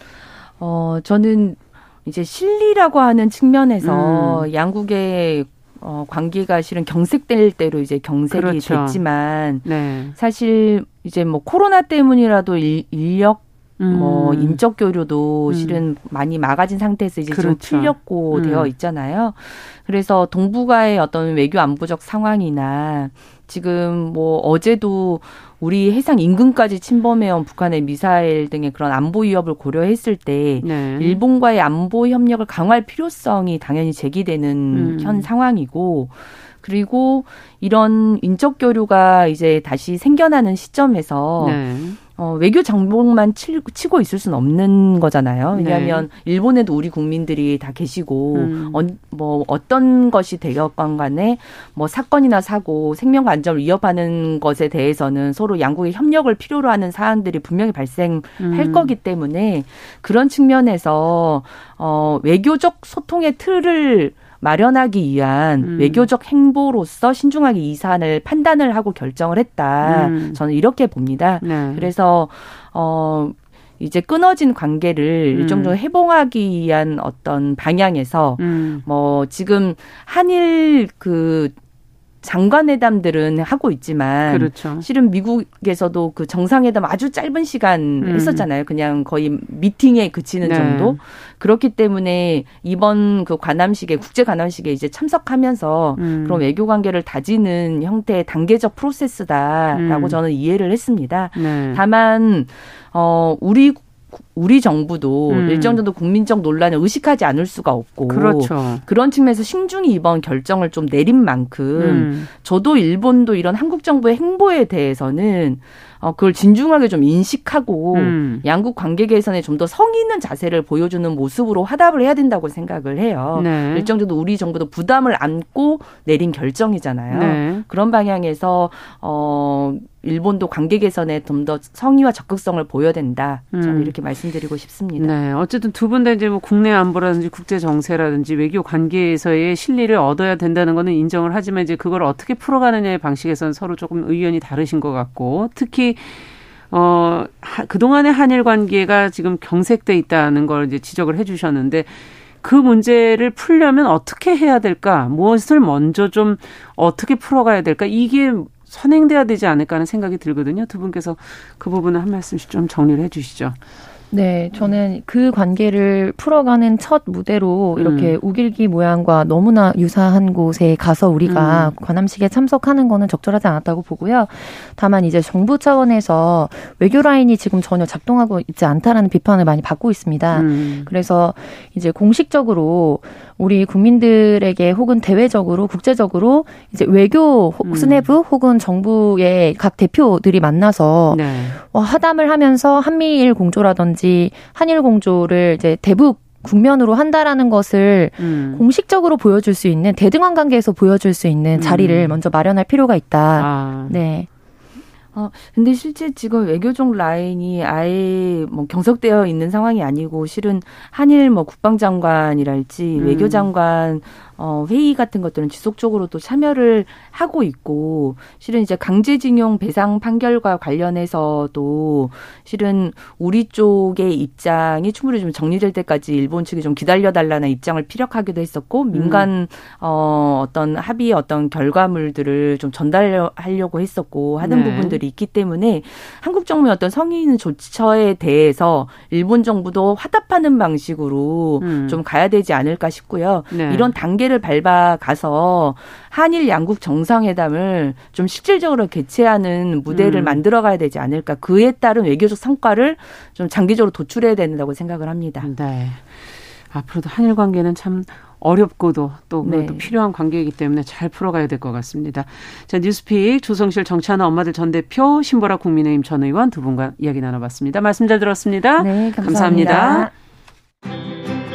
어 저는 이제 실리라고 하는 측면에서 음. 양국의 어, 관계가 실은 경색될 대로 이제 경색이 그렇죠. 됐지만 네. 사실 이제 뭐 코로나 때문이라도 일, 인력 음. 뭐 인적 교류도 음. 실은 많이 막아진 상태에서 이제 그렇죠. 좀 풀렸고 음. 되어 있잖아요. 그래서 동북아의 어떤 외교 안보적 상황이나 지금 뭐 어제도 우리 해상 인근까지 침범해온 북한의 미사일 등의 그런 안보 위협을 고려했을 때 네. 일본과의 안보 협력을 강화할 필요성이 당연히 제기되는 음. 현 상황이고 그리고 이런 인적 교류가 이제 다시 생겨나는 시점에서 네. 어, 외교 치, 치고 있을 수는 없는 거잖아요. 네. 왜냐하면 네. 일본에도 우리 국민들이 다 계시고 음. 어, 뭐 어떤 것이 되었건 간에 뭐 사건이나 사고 생명과 안전을 위협하는 것에 대해서는 서로 양국의 협력을 필요로 하는 사안들이 분명히 발생할 음. 거기 때문에 그런 측면에서 어, 외교적 소통의 틀을 마련하기 위한 음. 외교적 행보로서 신중하게 이 사안을 판단을 하고 결정을 했다. 음. 저는 이렇게 봅니다. 네. 그래서 어 이제 끊어진 관계를 음. 일정 정도 회복하기 위한 어떤 방향에서 음. 뭐 지금 한일 그 장관회담들은 하고 있지만 그렇죠. 실은 미국에서도 그 정상회담 아주 짧은 시간 음. 했었잖아요. 그냥 거의 미팅에 그치는 네. 정도. 그렇기 때문에 이번 그 관함식에 국제 관함식에 이제 참석하면서 음. 그런 외교 관계를 다지는 형태의 단계적 프로세스다라고 음. 저는 이해를 했습니다. 네. 다만 어 우리 우리 정부도 음. 일정 정도 국민적 논란을 의식하지 않을 수가 없고 그렇죠. 그런 측면에서 신중히 이번 결정을 좀 내린 만큼 음. 저도 일본도 이런 한국 정부의 행보에 대해서는 어, 그걸 진중하게 좀 인식하고 음. 양국 관계 개선에 좀 더 성의 있는 자세를 보여주는 모습으로 화답을 해야 된다고 생각을 해요. 네. 일정 정도 우리 정부도 부담을 안고 내린 결정이잖아요. 네. 그런 방향에서 어 일본도 관계 개선에 좀 더 성의와 적극성을 보여야 된다. 저는 음. 이렇게 말씀드리고 싶습니다. 네, 어쨌든 두 분 다 이제 뭐 국내 안보라든지 국제 정세라든지 외교 관계에서의 실리를 얻어야 된다는 거는 인정을 하지만 이제 그걸 어떻게 풀어가느냐의 방식에서는 서로 조금 의견이 다르신 것 같고 특히 어, 그동안의 한일 관계가 지금 경색돼 있다는 걸 이제 지적을 해 주셨는데 그 문제를 풀려면 어떻게 해야 될까? 무엇을 먼저 좀 어떻게 풀어가야 될까? 이게 선행돼야 되지 않을까 하는 생각이 들거든요. 두 분께서 그 부분을 한 말씀씩 좀 정리를 해 주시죠. 네, 저는 그 관계를 풀어가는 첫 무대로 이렇게 음. 우길기 모양과 너무나 유사한 곳에 가서 우리가 음. 관함식에 참석하는 거는 적절하지 않았다고 보고요. 다만 이제 정부 차원에서 외교 라인이 지금 전혀 작동하고 있지 않다라는 비판을 많이 받고 있습니다. 음. 그래서 이제 공식적으로 우리 국민들에게 혹은 대외적으로 국제적으로 이제 외교 음. 스내부 혹은 정부의 각 대표들이 만나서 네. 어, 하담을 하면서 한미일 공조라든지 한일 공조를 이제 대북 국면으로 한다라는 것을 음. 공식적으로 보여줄 수 있는 대등한 관계에서 보여줄 수 있는 자리를 음. 먼저 마련할 필요가 있다. 아. 네. 어, 근데 실제 지금 외교적 라인이 아예 뭐 경석되어 있는 상황이 아니고 실은 한일 뭐 국방장관이랄지 음. 외교장관 어, 회의 같은 것들은 지속적으로 또 참여를 하고 있고 실은 이제 강제징용 배상 판결과 관련해서도 실은 우리 쪽의 입장이 충분히 좀 정리될 때까지 일본 측이 좀 기다려 달라는 입장을 피력하기도 했었고 민간 음. 어, 어떤 합의 어떤 결과물들을 좀 전달하려고 했었고 하는 네. 부분들이 있기 때문에 한국 정부의 어떤 성인 조처에 대해서 일본 정부도 화답하는 방식으로 음. 좀 가야 되지 않을까 싶고요. 네. 이런 단계 단계를 밟아 가서 한일 양국 정상회담을 좀 실질적으로 개최하는 무대를 음. 만들어 가야 되지 않을까. 그에 따른 외교적 성과를 좀 장기적으로 도출해야 된다고 생각을 합니다. 네. 앞으로도 한일 관계는 참 어렵고도 또, 네. 또 필요한 관계이기 때문에 잘 풀어가야 될 것 같습니다. 자, 뉴스픽 조성실 정치하는 엄마들 전 대표 신보라 국민의힘 전 의원 두 분과 이야기 나눠봤습니다. 말씀 잘 들었습니다. 네, 감사합니다. 감사합니다.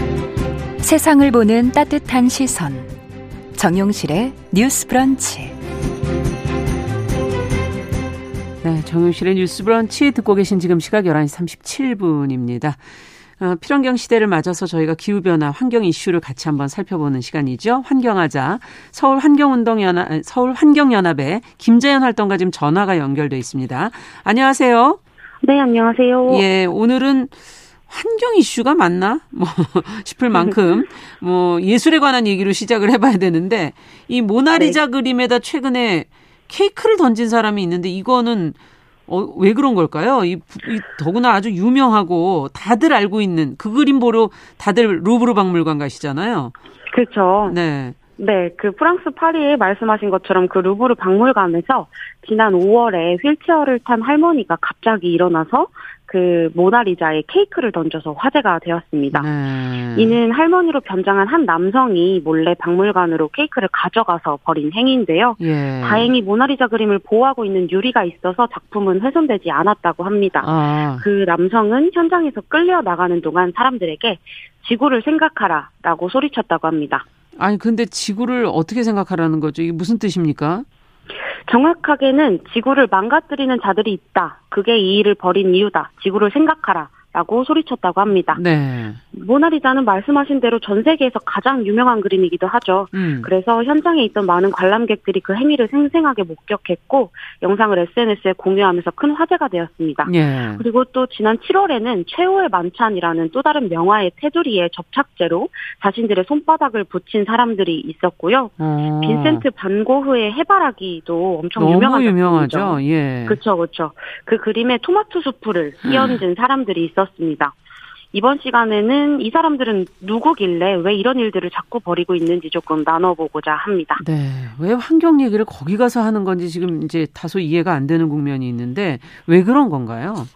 세상을 보는 따뜻한 시선. 정용실의 뉴스 브런치. 네, 정용실의 뉴스 브런치 듣고 계신 지금 시각 11시 37분입니다. 어, 필환경 시대를 맞아서 저희가 기후변화, 환경 이슈를 같이 한번 살펴보는 시간이죠. 환경하자. 서울 환경운동연합, 서울 환경연합의 김재현 활동가 지금 전화가 연결돼 있습니다. 안녕하세요. 네, 안녕하세요. 예, 오늘은 환경 이슈가 맞나? 뭐 [laughs] 싶을 만큼 뭐 예술에 관한 얘기로 시작을 해봐야 되는데 이 모나리자 네. 그림에다 최근에 케이크를 던진 사람이 있는데 이거는 어, 왜 그런 걸까요? 이, 이 더구나 아주 유명하고 다들 알고 있는 그 그림 보러 다들 루브르 박물관 가시잖아요. 그렇죠. 네. 네, 그 프랑스 파리에 말씀하신 것처럼 그 루브르 박물관에서 지난 5월에 휠체어를 탄 할머니가 갑자기 일어나서 그 모나리자에 케이크를 던져서 화제가 되었습니다. 네. 이는 할머니로 변장한 한 남성이 몰래 박물관으로 케이크를 가져가서 버린 행위인데요. 예. 다행히 모나리자 그림을 보호하고 있는 유리가 있어서 작품은 훼손되지 않았다고 합니다. 아. 그 남성은 현장에서 끌려 나가는 동안 사람들에게 지구를 생각하라라고 소리쳤다고 합니다. 아니 근데 지구를 어떻게 생각하라는 거죠? 이게 무슨 뜻입니까? 정확하게는 지구를 망가뜨리는 자들이 있다. 그게 이 일을 벌인 이유다. 지구를 생각하라. 라고 소리쳤다고 합니다. 네. 모나리자는 말씀하신 대로 전 세계에서 가장 유명한 그림이기도 하죠. 음. 그래서 현장에 있던 많은 관람객들이 그 행위를 생생하게 목격했고 영상을 SNS에 공유하면서 큰 화제가 되었습니다. 예. 그리고 또 지난 7월에는 최후의 만찬이라는 또 다른 명화의 테두리에 접착제로 자신들의 손바닥을 붙인 사람들이 있었고요. 어. 빈센트 반 고흐의 해바라기도 엄청 유명한 유명하죠. 예. 그렇죠, 그렇죠. 그 그림에 토마토 수프를 끼얹은 사람들이 있었. 있었습니다. 이번 시간에는 이 사람들은 누구길래 왜 이런 일들을 자꾸 벌이고 있는지 조금 나눠보고자 합니다. 네. 왜 환경 얘기를 거기 가서 하는 건지 지금 이제 다소 이해가 안 되는 국면이 있는데 왜 그런 건가요?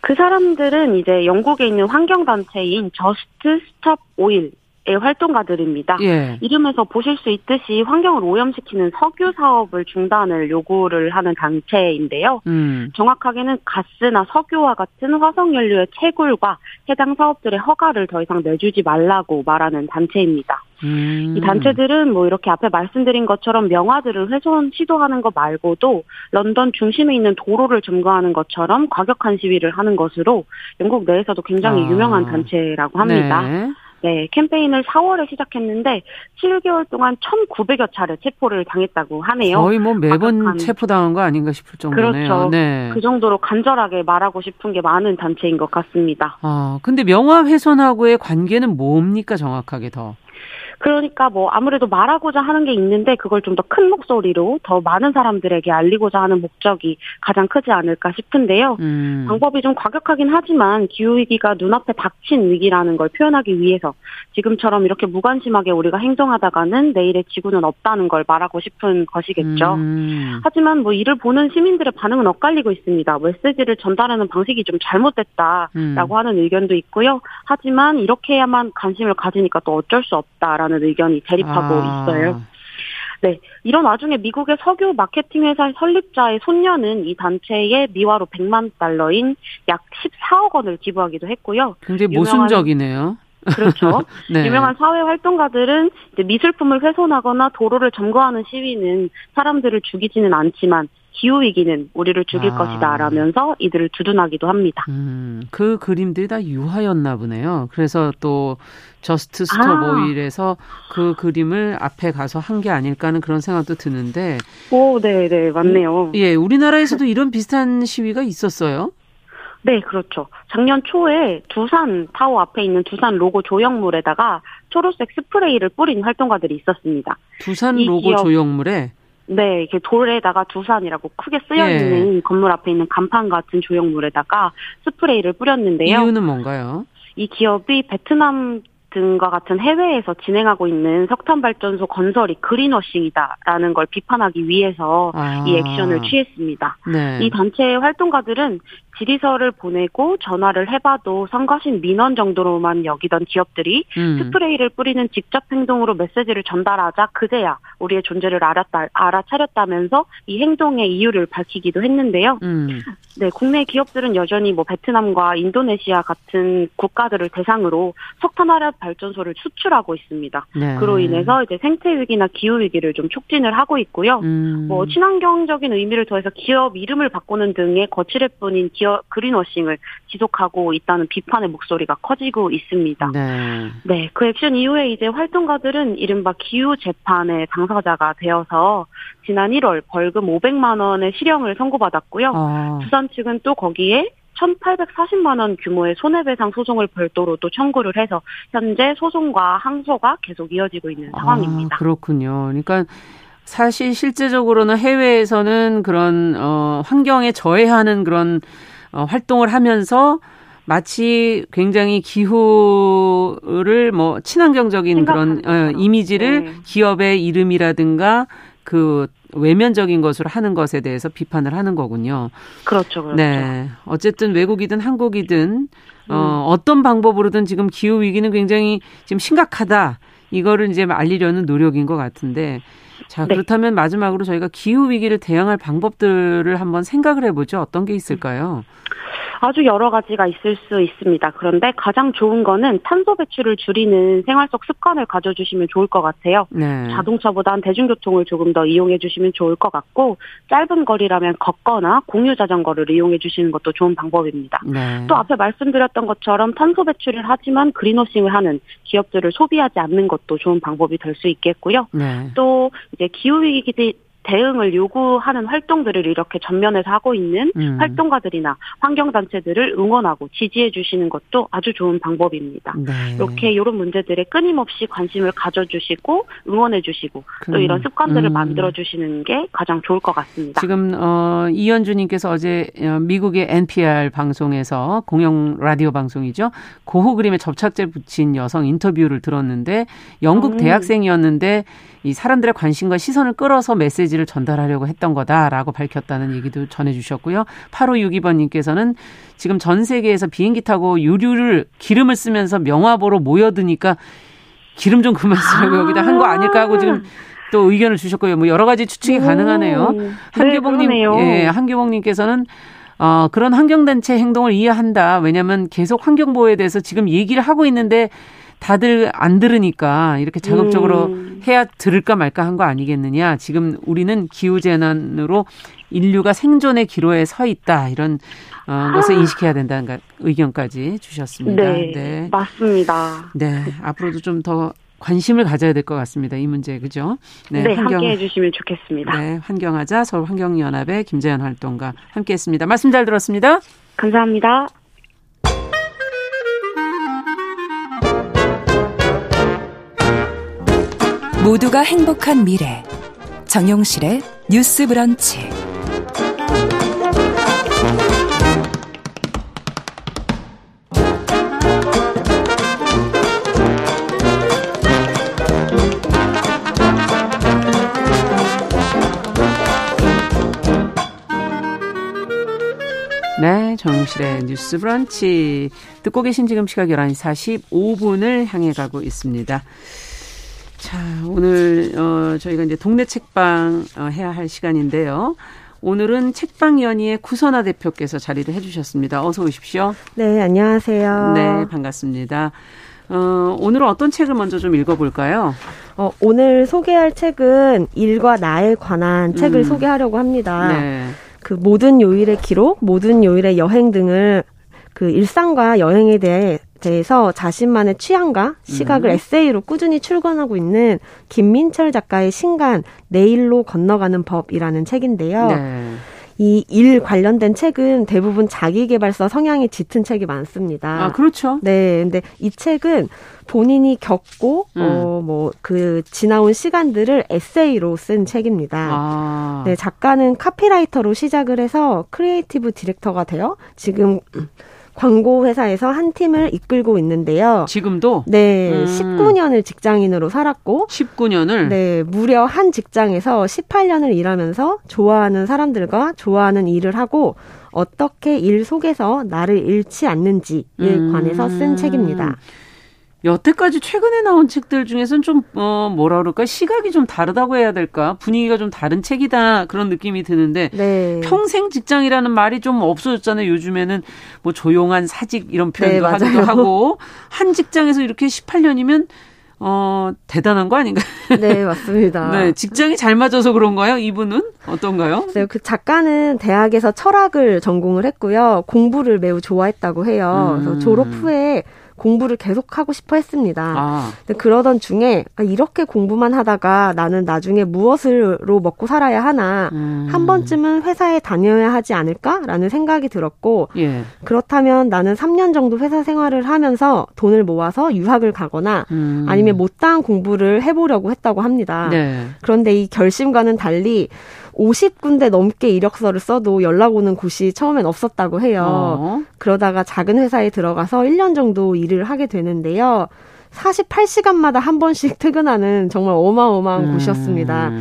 그 사람들은 이제 영국에 있는 환경단체인 Just Stop Oil 활동가들입니다. 예. 이름에서 보실 수 있듯이 환경을 오염시키는 석유 사업을 중단을 요구를 하는 단체인데요. 음. 정확하게는 가스나 석유와 같은 화석 연료의 채굴과 해당 사업들의 허가를 더 이상 내주지 말라고 말하는 단체입니다. 음. 이 단체들은 뭐 이렇게 앞에 말씀드린 것처럼 명화들을 훼손 시도하는 것 말고도 런던 중심에 있는 도로를 점거하는 것처럼 과격한 시위를 하는 것으로 영국 내에서도 굉장히 아. 유명한 단체라고 합니다. 네. 네, 캠페인을 4월에 시작했는데 7개월 동안 1,900여 차례 체포를 당했다고 하네요. 거의 뭐 매번 과격한... 체포당한 거 아닌가 싶을 정도네요. 그렇죠. 네. 그 정도로 간절하게 말하고 싶은 게 많은 단체인 것 같습니다. 아, 근데 명화 훼손하고의 관계는 뭡니까 정확하게 더? 그러니까 뭐 아무래도 말하고자 하는 게 있는데 그걸 좀 더 큰 목소리로 더 많은 사람들에게 알리고자 하는 목적이 가장 크지 않을까 싶은데요. 음. 방법이 좀 과격하긴 하지만 기후위기가 눈앞에 닥친 위기라는 걸 표현하기 위해서 지금처럼 이렇게 무관심하게 우리가 행동하다가는 내일의 지구는 없다는 걸 말하고 싶은 것이겠죠. 음. 하지만 뭐 이를 보는 시민들의 반응은 엇갈리고 있습니다. 메시지를 전달하는 방식이 좀 잘못됐다라고 음. 하는 의견도 있고요. 하지만 이렇게 해야만 관심을 가지니까 또 어쩔 수 없다라는 있다는 의견이 대립하고 아. 있어요. 네. 이런 와중에 미국의 석유 마케팅 회사 설립자의 손녀는 이 단체에 미화로 100만 달러인 약 14억 원을 기부하기도 했고요. 굉장히 모순적이네요. 그렇죠. [laughs] 네. 유명한 사회 활동가들은 미술품을 훼손하거나 도로를 점거하는 시위는 사람들을 죽이지는 않지만 기후 위기는 우리를 죽일 아. 것이다 라면서 이들을 두둔하기도 합니다. 음, 그 그림들이 다 유화였나 보네요. 그래서 또 Just Stop 아. Oil에서 그 그림을 앞에 가서 한 게 아닐까 하는 그런 생각도 드는데. 오, 네, 네, 맞네요. 예, 우리나라에서도 이런 비슷한 시위가 있었어요. 네, 그렇죠. 작년 초에 두산 타워 앞에 있는 두산 로고 조형물에다가 초록색 스프레이를 뿌린 활동가들이 있었습니다. 두산 로고 기업, 조형물에 네, 이렇게 돌에다가 두산이라고 크게 쓰여 있는 예. 건물 앞에 있는 간판 같은 조형물에다가 스프레이를 뿌렸는데요. 이유는 뭔가요? 이 기업이 베트남 등과 같은 해외에서 진행하고 있는 석탄 발전소 건설이 그린워싱이다라는 걸 비판하기 위해서 아. 이 액션을 취했습니다. 네. 이 단체의 활동가들은 질의서를 보내고 전화를 해봐도 성가신 민원 정도로만 여기던 기업들이 음. 스프레이를 뿌리는 직접 행동으로 메시지를 전달하자 그제야 우리의 존재를 알았다 알아차렸다면서 이 행동의 이유를 밝히기도 했는데요. 음. 네, 국내 기업들은 여전히 뭐 베트남과 인도네시아 같은 국가들을 대상으로 석탄 화력 발전소를 수출하고 있습니다. 네. 그로 인해서 이제 생태 위기나 기후 위기를 좀 촉진을 하고 있고요. 음. 뭐 친환경적인 의미를 더해서 기업 이름을 바꾸는 등의 거칠을 뿐인 기업 기어, 그린워싱을 지속하고 있다는 비판의 목소리가 커지고 있습니다. 네. 네, 그 액션 이후에 이제 활동가들은 이른바 기후 재판의 당사자가 되어서 지난 1월 벌금 500만 원의 실형을 선고받았고요. 아. 두산 측은 또 거기에 1,840만 원 규모의 손해배상 소송을 별도로 또 청구를 해서 현재 소송과 항소가 계속 이어지고 있는 아, 상황입니다. 그렇군요. 그러니까 사실 실제적으로는 해외에서는 그런 어 환경에 저해하는 그런 어, 활동을 하면서 마치 굉장히 기후를 뭐 친환경적인 그런 어, 이미지를 네. 기업의 이름이라든가 그 외면적인 것으로 하는 것에 대해서 비판을 하는 거군요. 그렇죠, 그렇죠. 네. 어쨌든 외국이든 한국이든 어, 음. 어떤 방법으로든 지금 기후 위기는 굉장히 지금 심각하다. 이거를 이제 알리려는 노력인 것 같은데 자, 네. 그렇다면 마지막으로 저희가 기후 위기를 대응할 방법들을 한번 생각을 해보죠. 어떤 게 있을까요? 아주 여러 가지가 있을 수 있습니다. 그런데 가장 좋은 거는 탄소 배출을 줄이는 생활 속 습관을 가져주시면 좋을 것 같아요. 네. 자동차보단 대중교통을 조금 더 이용해 주시면 좋을 것 같고 짧은 거리라면 걷거나 공유 자전거를 이용해 주시는 것도 좋은 방법입니다. 네. 또 앞에 말씀드렸던 것처럼 탄소 배출을 하지만 그린워싱을 하는 기업들을 소비하지 않는 것도 좋은 방법이 될 수 있겠고요. 네. 또 이제 기후 위기 대응을 요구하는 활동들을 이렇게 전면에서 하고 있는 음. 활동가들이나 환경단체들을 응원하고 지지해 주시는 것도 아주 좋은 방법입니다. 네. 이렇게 이런 문제들에 끊임없이 관심을 가져주시고 응원해 주시고 그, 또 이런 습관들을 음. 만들어 주시는 게 가장 좋을 것 같습니다. 지금 어, 이현주님께서 어제 어, 미국의 NPR 방송에서 공영 라디오 방송이죠. 고호 그림에 접착제 붙인 여성 인터뷰를 들었는데 영국 음. 대학생이었는데 이 사람들의 관심과 시선을 끌어서 메시지를 전달하려고 했던 거다라고 밝혔다는 얘기도 전해주셨고요. 8562번님께서는 지금 전 세계에서 비행기 타고 유류를 기름을 쓰면서 명화 보러 모여드니까 기름 좀 그만 쓰라고 아~ 여기다 한 거 아닐까 하고 지금 또 의견을 주셨고요. 뭐 여러 가지 추측이 오, 가능하네요. 네, 한규봉님, 네, 예, 한규봉님께서는 어, 그런 환경단체 행동을 이해한다. 왜냐하면 계속 환경보호에 대해서 지금 얘기를 하고 있는데 다들 안 들으니까 이렇게 자극적으로 음. 해야 들을까 말까 한 거 아니겠느냐. 지금 우리는 기후재난으로 인류가 생존의 기로에 서 있다. 이런 어, 것을 아. 인식해야 된다는 의견까지 주셨습니다. 네, 네. 맞습니다. 네, 앞으로도 좀 더 관심을 가져야 될 것 같습니다. 이 문제 그죠? 네, 네 환경, 함께 해주시면 좋겠습니다. 네, 환경하자 서울 환경연합의 김재현 활동가 함께 했습니다. 말씀 잘 들었습니다. 감사합니다. 모두가 행복한 미래. 정용실의 뉴스 브런치. 네, 정용실의 뉴스 브런치. 듣고 계신 지금 시각 11시 45분을 향해 가고 있습니다. 자, 오늘 어 저희가 이제 동네 책방 어, 해야 할 시간인데요. 오늘은 책방 연의의 구선아 대표께서 자리를 해주셨습니다. 어서 오십시오. 네, 안녕하세요. 네, 반갑습니다. 어, 오늘은 어떤 책을 먼저 좀 읽어볼까요? 어, 오늘 소개할 책은 일과 나에 관한 책을 음. 소개하려고 합니다. 네. 그 모든 요일의 기록, 모든 요일의 여행 등을 그 일상과 여행에 대해 대해서 자신만의 취향과 시각을 음. 에세이로 꾸준히 출간하고 있는 김민철 작가의 신간 내일로 건너가는 법이라는 책인데요. 네. 이일 관련된 책은 대부분 자기개발서 성향이 짙은 책이 많습니다. 아, 그렇죠. 네. 근데 이 책은 본인이 겪고 음. 어 뭐 그 지나온 시간들을 에세이로 쓴 책입니다. 아. 네, 작가는 카피라이터로 시작을 해서 creative director가 되어 지금 광고 회사에서 한 팀을 이끌고 있는데요. 지금도? 네, 음. 19년을 직장인으로 살았고 19년을 네, 무려 한 직장에서 18년을 일하면서 좋아하는 사람들과 좋아하는 일을 하고 어떻게 일 속에서 나를 잃지 않는지에 음. 관해서 쓴 책입니다. 여태까지 최근에 나온 책들 중에서는 좀, 어, 뭐라 그럴까, 시각이 좀 다르다고 해야 될까? 분위기가 좀 다른 책이다. 그런 느낌이 드는데, 네. 평생 직장이라는 말이 좀 없어졌잖아요. 요즘에는 뭐 조용한 사직 이런 표현도 네, 하기도 하고, 한 직장에서 이렇게 18년이면 어, 대단한 거 아닌가요? 네, 맞습니다. [laughs] 네, 직장이 잘 맞아서 그런가요? 이분은 어떤가요? 네, 그 작가는 대학에서 철학을 전공을 했고요. 공부를 매우 좋아했다고 해요. 음. 그래서 졸업 후에 공부를 계속 하고 싶어 했습니다. 아. 근데 그러던 중에 아, 이렇게 공부만 하다가 나는 나중에 무엇으로 먹고 살아야 하나 음. 한 번쯤은 회사에 다녀야 하지 않을까라는 생각이 들었고 예. 그렇다면 나는 3년 정도 회사 생활을 하면서 돈을 모아서 유학을 가거나 음. 아니면 못다한 공부를 해보려고 했다고 합니다. 네. 그런데 이 결심과는 달리 50군데 넘게 이력서를 써도 연락 오는 곳이 처음엔 없었다고 해요. 어. 그러다가 작은 회사에 들어가서 1년 정도 일을 하게 되는데요. 48시간마다 한 번씩 [laughs] 퇴근하는 정말 어마어마한 음. 곳이었습니다.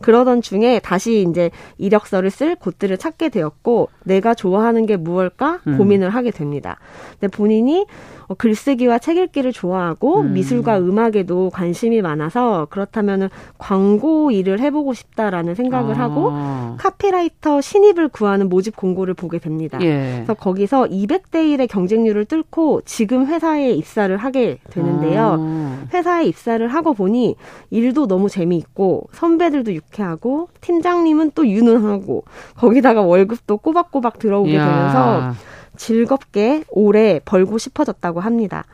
그러던 중에 다시 이제 이력서를 쓸 곳들을 찾게 되었고 내가 좋아하는 게 무엇일까 음. 고민을 하게 됩니다. 근데 본인이 어, 글쓰기와 책 읽기를 좋아하고 음. 미술과 음악에도 관심이 많아서 그렇다면은 광고 일을 해보고 싶다라는 생각을 아. 하고 카피라이터 신입을 구하는 모집 공고를 보게 됩니다. 예. 그래서 거기서 200대 1의 경쟁률을 뚫고 지금 회사에 입사를 하게 되는데요. 아. 회사에 입사를 하고 보니 일도 너무 재미있고 선배들도 유쾌하고 팀장님은 또 유능하고 거기다가 월급도 꼬박꼬박 들어오게 야. 되면서 즐겁게 오래 벌고 싶어졌다고 합니다.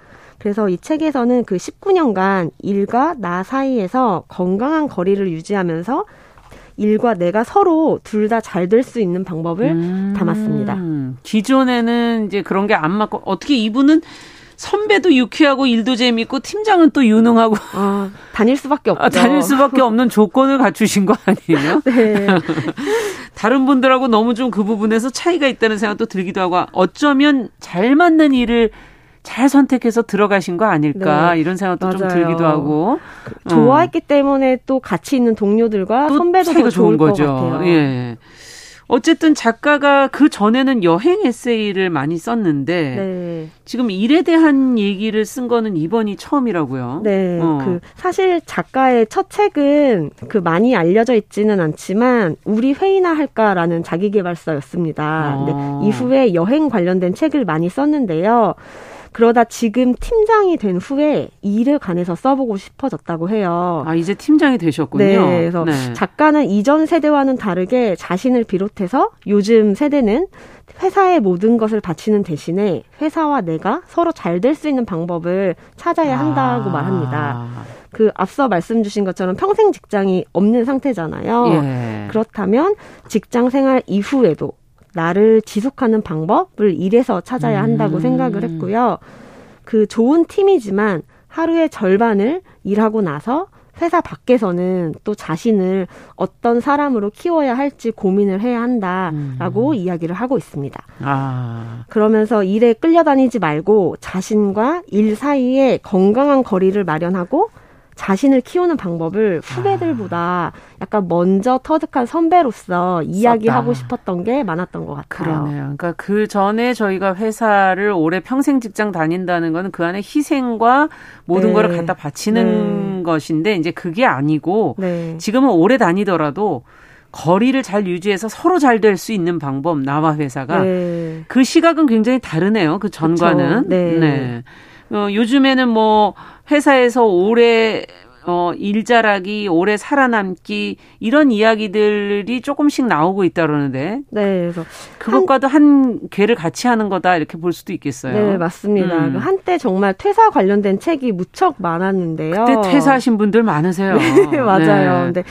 그래서 이 책에서는 그 19년간 일과 나 사이에서 건강한 거리를 유지하면서 일과 내가 서로 둘 다 잘 될 수 있는 방법을 음, 담았습니다. 기존에는 이제 그런 게 안 맞고 어떻게 이분은 선배도 유쾌하고 일도 재밌고 팀장은 또 유능하고 아, 다닐 수밖에 없죠. 아, 다닐 수밖에 없는 조건을 갖추신 거 아니에요? [laughs] 네. [laughs] 다른 분들하고 너무 좀 그 부분에서 차이가 있다는 생각도 들기도 하고 어쩌면 잘 맞는 일을 잘 선택해서 들어가신 거 아닐까 네. 이런 생각도 맞아요. 좀 들기도 하고 그 좋아했기 어. 때문에 또 같이 있는 동료들과 선배도 더 좋은 거죠. 같아요. 예. 어쨌든 작가가 그 전에는 여행 에세이를 많이 썼는데 네. 지금 일에 대한 얘기를 쓴 거는 이번이 처음이라고 네. 어. 그 사실 작가의 첫 책은 그 많이 알려져 있지는 않지만 우리 회의나 할까라는 자기계발서였습니다. 어. 근데 이후에 여행 관련된 책을 많이 썼는데요. 그러다 지금 팀장이 된 후에 일을 관해서 써보고 싶어졌다고 해요. 아, 이제 팀장이 되셨군요. 네. 그래서 네. 작가는 이전 세대와는 다르게 자신을 비롯해서 요즘 세대는 회사의 모든 것을 바치는 대신에 회사와 내가 서로 잘 될 수 있는 방법을 찾아야 한다고 아. 말합니다. 그 앞서 말씀 주신 것처럼 평생 직장이 없는 상태잖아요. 예. 그렇다면 직장 생활 이후에도 나를 지속하는 방법을 일에서 찾아야 한다고 음. 생각을 했고요. 그 좋은 팀이지만 하루의 절반을 일하고 나서 회사 밖에서는 또 자신을 어떤 사람으로 키워야 할지 고민을 해야 한다라고 음. 이야기를 하고 있습니다. 아. 그러면서 일에 끌려다니지 말고 자신과 일 사이에 건강한 거리를 마련하고 자신을 키우는 방법을 후배들보다 약간 먼저 터득한 선배로서 이야기하고 싶었던 게 많았던 것 같아요. 그러네요. 그러니까 그 전에 저희가 회사를 오래 평생 직장 다닌다는 거는 그 안에 희생과 모든 네. 거를 갖다 바치는 네. 것인데 이제 그게 아니고 네. 지금은 오래 다니더라도 거리를 잘 유지해서 서로 잘 될 수 있는 방법 나와 회사가 네. 그 시각은 굉장히 다르네요. 그 전과는. 네. 네. 어, 요즘에는 뭐 회사에서 오래 어, 일자라기, 오래 살아남기, 이런 이야기들이 조금씩 나오고 있다 그러는데. 네, 그래서. 그것과도 한, 한 괴를 같이 하는 거다, 이렇게 볼 수도 있겠어요. 네, 맞습니다. 음. 그 한때 정말 퇴사 관련된 책이 무척 많았는데요. 그때 퇴사하신 분들 많으세요. [laughs] 네, 맞아요. 네. 근데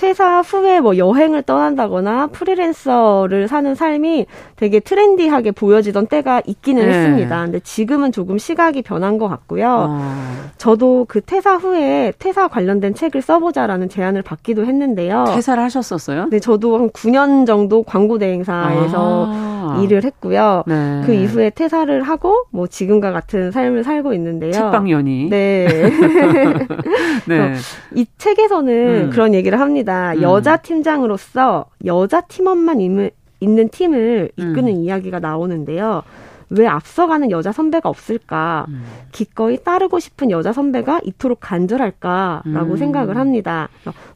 퇴사 후에 뭐 여행을 떠난다거나 프리랜서를 사는 삶이 되게 트렌디하게 보여지던 때가 있기는 네. 했습니다. 근데 지금은 조금 시각이 변한 것 같고요. 어. 저도 그 퇴사 후에 퇴사 관련된 책을 써보자라는 제안을 받기도 했는데요. 퇴사를 하셨었어요? 네, 저도 한 9년 정도 광고 대행사에서 아. 일을 했고요. 네. 그 이후에 퇴사를 하고 뭐 지금과 같은 삶을 살고 있는데요. 책방연이. [laughs] 네. 네. 이 책에서는 음. 그런 얘기를 합니다. 음. 여자 팀장으로서 여자 팀원만 있는, 있는 팀을 이끄는 음. 이야기가 나오는데요. 왜 앞서가는 여자 선배가 없을까? 음. 기꺼이 따르고 싶은 여자 선배가 이토록 간절할까라고 음. 생각을 합니다.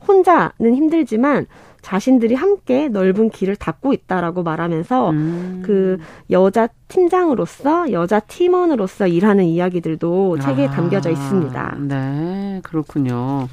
혼자는 힘들지만 자신들이 함께 넓은 길을 닫고 있다라고 말하면서 음. 그 여자 팀장으로서 여자 팀원으로서 일하는 이야기들도 책에 아. 담겨져 있습니다. 네, 그렇군요.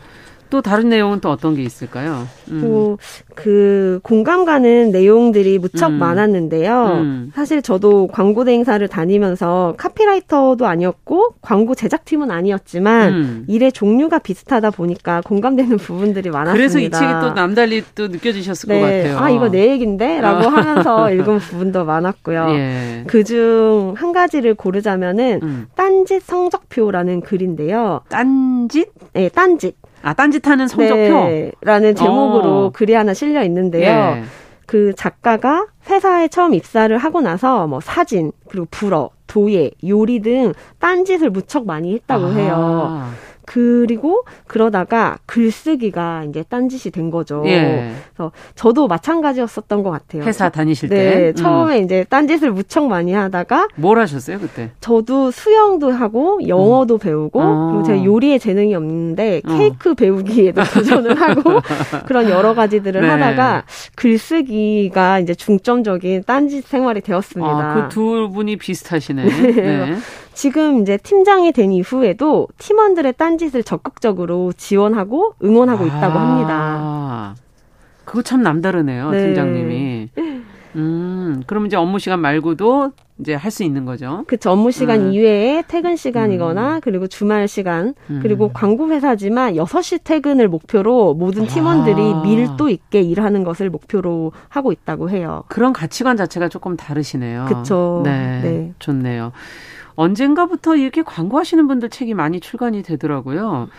또 다른 내용은 또 어떤 게 있을까요? 음. 뭐, 그 공감 가는 내용들이 무척 음. 많았는데요. 음. 사실 저도 광고 대행사를 다니면서 카피라이터도 아니었고 광고 제작팀은 아니었지만 음. 일의 종류가 비슷하다 보니까 공감되는 부분들이 많았습니다. 그래서 이 책이 또 남달리 또 느껴지셨을 네. 것 같아요. 아 이거 내 얘긴데라고 어. 하면서 읽은 부분도 많았고요. 예. 그중 한 가지를 고르자면은 음. 딴짓 성적표라는 글인데요. 딴짓? 네, 딴짓. 아, 딴짓하는 성적표? 네, 라는 제목으로 어. 글이 하나 실려 있는데요. 예. 그 작가가 회사에 처음 입사를 하고 나서 뭐 사진, 그리고 불어, 도예, 요리 등 딴짓을 무척 많이 했다고 아. 해요. 그리고 그러다가 글쓰기가 이제 딴짓이 된 거죠. 예. 그래서 저도 마찬가지였었던 것 같아요. 회사 다니실 네, 때? 네. 처음에 음. 이제 딴짓을 무척 많이 하다가. 뭘 하셨어요, 그때? 저도 수영도 하고, 영어도 음. 배우고, 어. 그리고 제가 요리에 재능이 없는데, 어. 케이크 어. 배우기에도 [laughs] 도전을 하고, 그런 여러 가지들을 네. 하다가, 글쓰기가 이제 중점적인 딴짓 생활이 되었습니다. 아, 그 두 분이 비슷하시네. 네. 네. 지금 이제 팀장이 된 이후에도 팀원들의 딴짓을 적극적으로 지원하고 응원하고 아, 있다고 합니다. 그거 참 남다르네요, 네. 팀장님이. 음, 그럼 이제 업무 시간 말고도 이제 할 수 있는 거죠. 그쵸. 업무 시간 음. 이외에 퇴근 시간이거나 음. 그리고 주말 시간 음. 그리고 광고 회사지만 6시 퇴근을 목표로 모든 팀원들이 아. 밀도 있게 일하는 것을 목표로 하고 있다고 해요. 그런 가치관 자체가 조금 다르시네요. 그렇죠. 네, 네. 좋네요. 언젠가부터 이렇게 광고하시는 분들 책이 많이 출간이 되더라고요.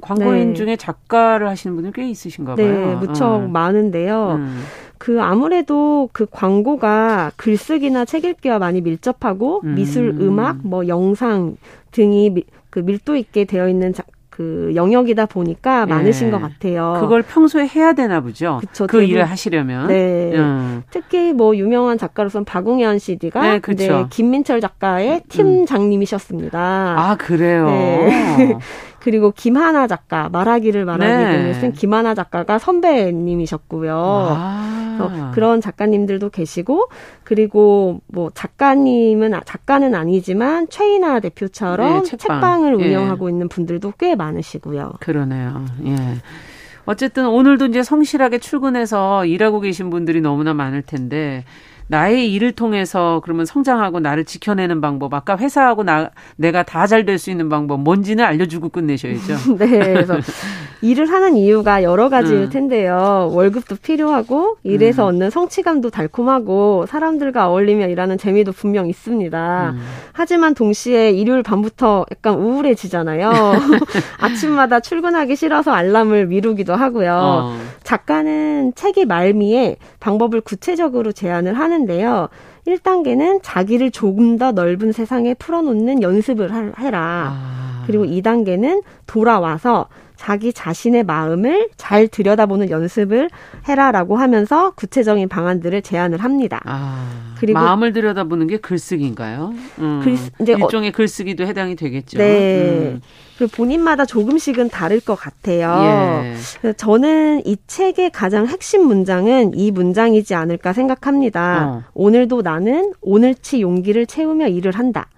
광고인 네. 중에 작가를 하시는 분들 꽤 있으신가 봐요. 네, 무척 어. 많은데요. 음. 그 아무래도 그 광고가 글쓰기나 책 읽기와 많이 mil접하고 음. 미술, 음악, 뭐 영상 등이 미, 그 밀도 있게 되어 있는 자, 그 영역이다 보니까 네. 많으신 것 같아요. 그걸 평소에 해야 되나 보죠. 그쵸, 그 대부분, 일을 하시려면. 네. 음. 특히 뭐 유명한 작가로서는 박웅현 CD가 네, 그쵸. 김민철 작가의 팀장님이셨습니다. 음. 아 그래요. 네. [laughs] 그리고 김하나 작가 말하기를 말하기 네. 등을 쓴 김하나 작가가 선배님이셨고요. 아. 그런 작가님들도 계시고 그리고 뭐 작가님은 작가는 아니지만 최인아 대표처럼 네, 책방. 을 예. 운영하고 예. 있는 분들도 꽤 많으시고요. 그러네요. 예. 어쨌든 오늘도 이제 성실하게 출근해서 일하고 계신 분들이 너무나 많을 텐데 나의 일을 통해서 그러면 성장하고 나를 지켜내는 방법, 아까 회사하고 나 내가 다 잘 될 수 있는 방법 뭔지는 알려주고 끝내셔야죠. [laughs] 네, 그래서 일을 하는 이유가 여러 가지일 음. 텐데요. 월급도 필요하고 일에서 음. 얻는 성취감도 달콤하고 사람들과 어울리며 일하는 재미도 분명 있습니다. 음. 하지만 동시에 일요일 밤부터 약간 우울해지잖아요. [laughs] 아침마다 출근하기 싫어서 알람을 미루기도 하고요. 어. 작가는 책의 말미에 방법을 구체적으로 제안을 하는 하는데요. 1단계는 자기를 조금 더 넓은 세상에 풀어놓는 연습을 해라. 아. 그리고 2단계는 돌아와서 자기 자신의 마음을 잘 들여다보는 연습을 해라라고 하면서 구체적인 방안들을 제안을 합니다. 아, 그리고 마음을 들여다보는 게 글쓰기인가요? 음, 글, 이제 어 일종의 어, 글쓰기도 해당이 되겠죠. 네. 음. 그리고 본인마다 조금씩은 다를 것 같아요. 예. 저는 이 책의 가장 핵심 문장은 이 문장이지 않을까 생각합니다. 어. 오늘도 나는 오늘치 용기를 채우며 일을 한다.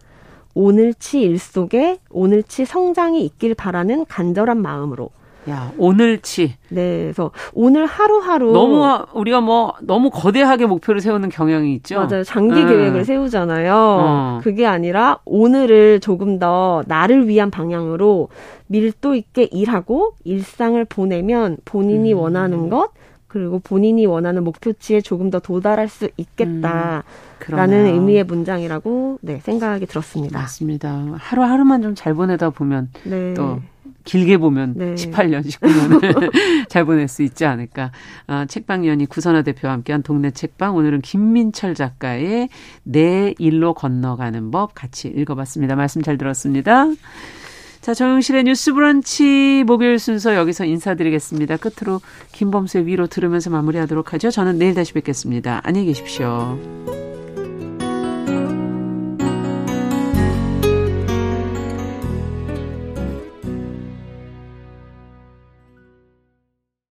오늘치 일 속에 오늘치 성장이 있길 바라는 간절한 마음으로. 야, 오늘치. 네, 그래서 오늘 하루하루 너무 우리가 뭐 너무 거대하게 목표를 세우는 경향이 있죠. 맞아요. 장기 음. 계획을 세우잖아요. 어. 그게 아니라 오늘을 조금 더 나를 위한 방향으로 밀도 있게 일하고 일상을 보내면 본인이 음. 원하는 것 그리고 본인이 원하는 목표치에 조금 더 도달할 수 있겠다. 음, 라는 의미의 문장이라고 네, 생각이 들었습니다. 맞습니다. 하루하루만 좀 잘 보내다 보면 네. 또 길게 보면 네. 18년, 19년을 [laughs] 잘 보낼 수 있지 않을까. 아, 책방연이 구선화 대표와 함께한 동네 책방 오늘은 김민철 작가의 내 일로 건너가는 법 같이 읽어봤습니다. 말씀 잘 들었습니다. 자, 정용실의 뉴스 브런치 목요일 순서 여기서 인사드리겠습니다. 끝으로 김범수의 위로 들으면서 마무리하도록 하죠. 저는 내일 다시 뵙겠습니다. 안녕히 계십시오.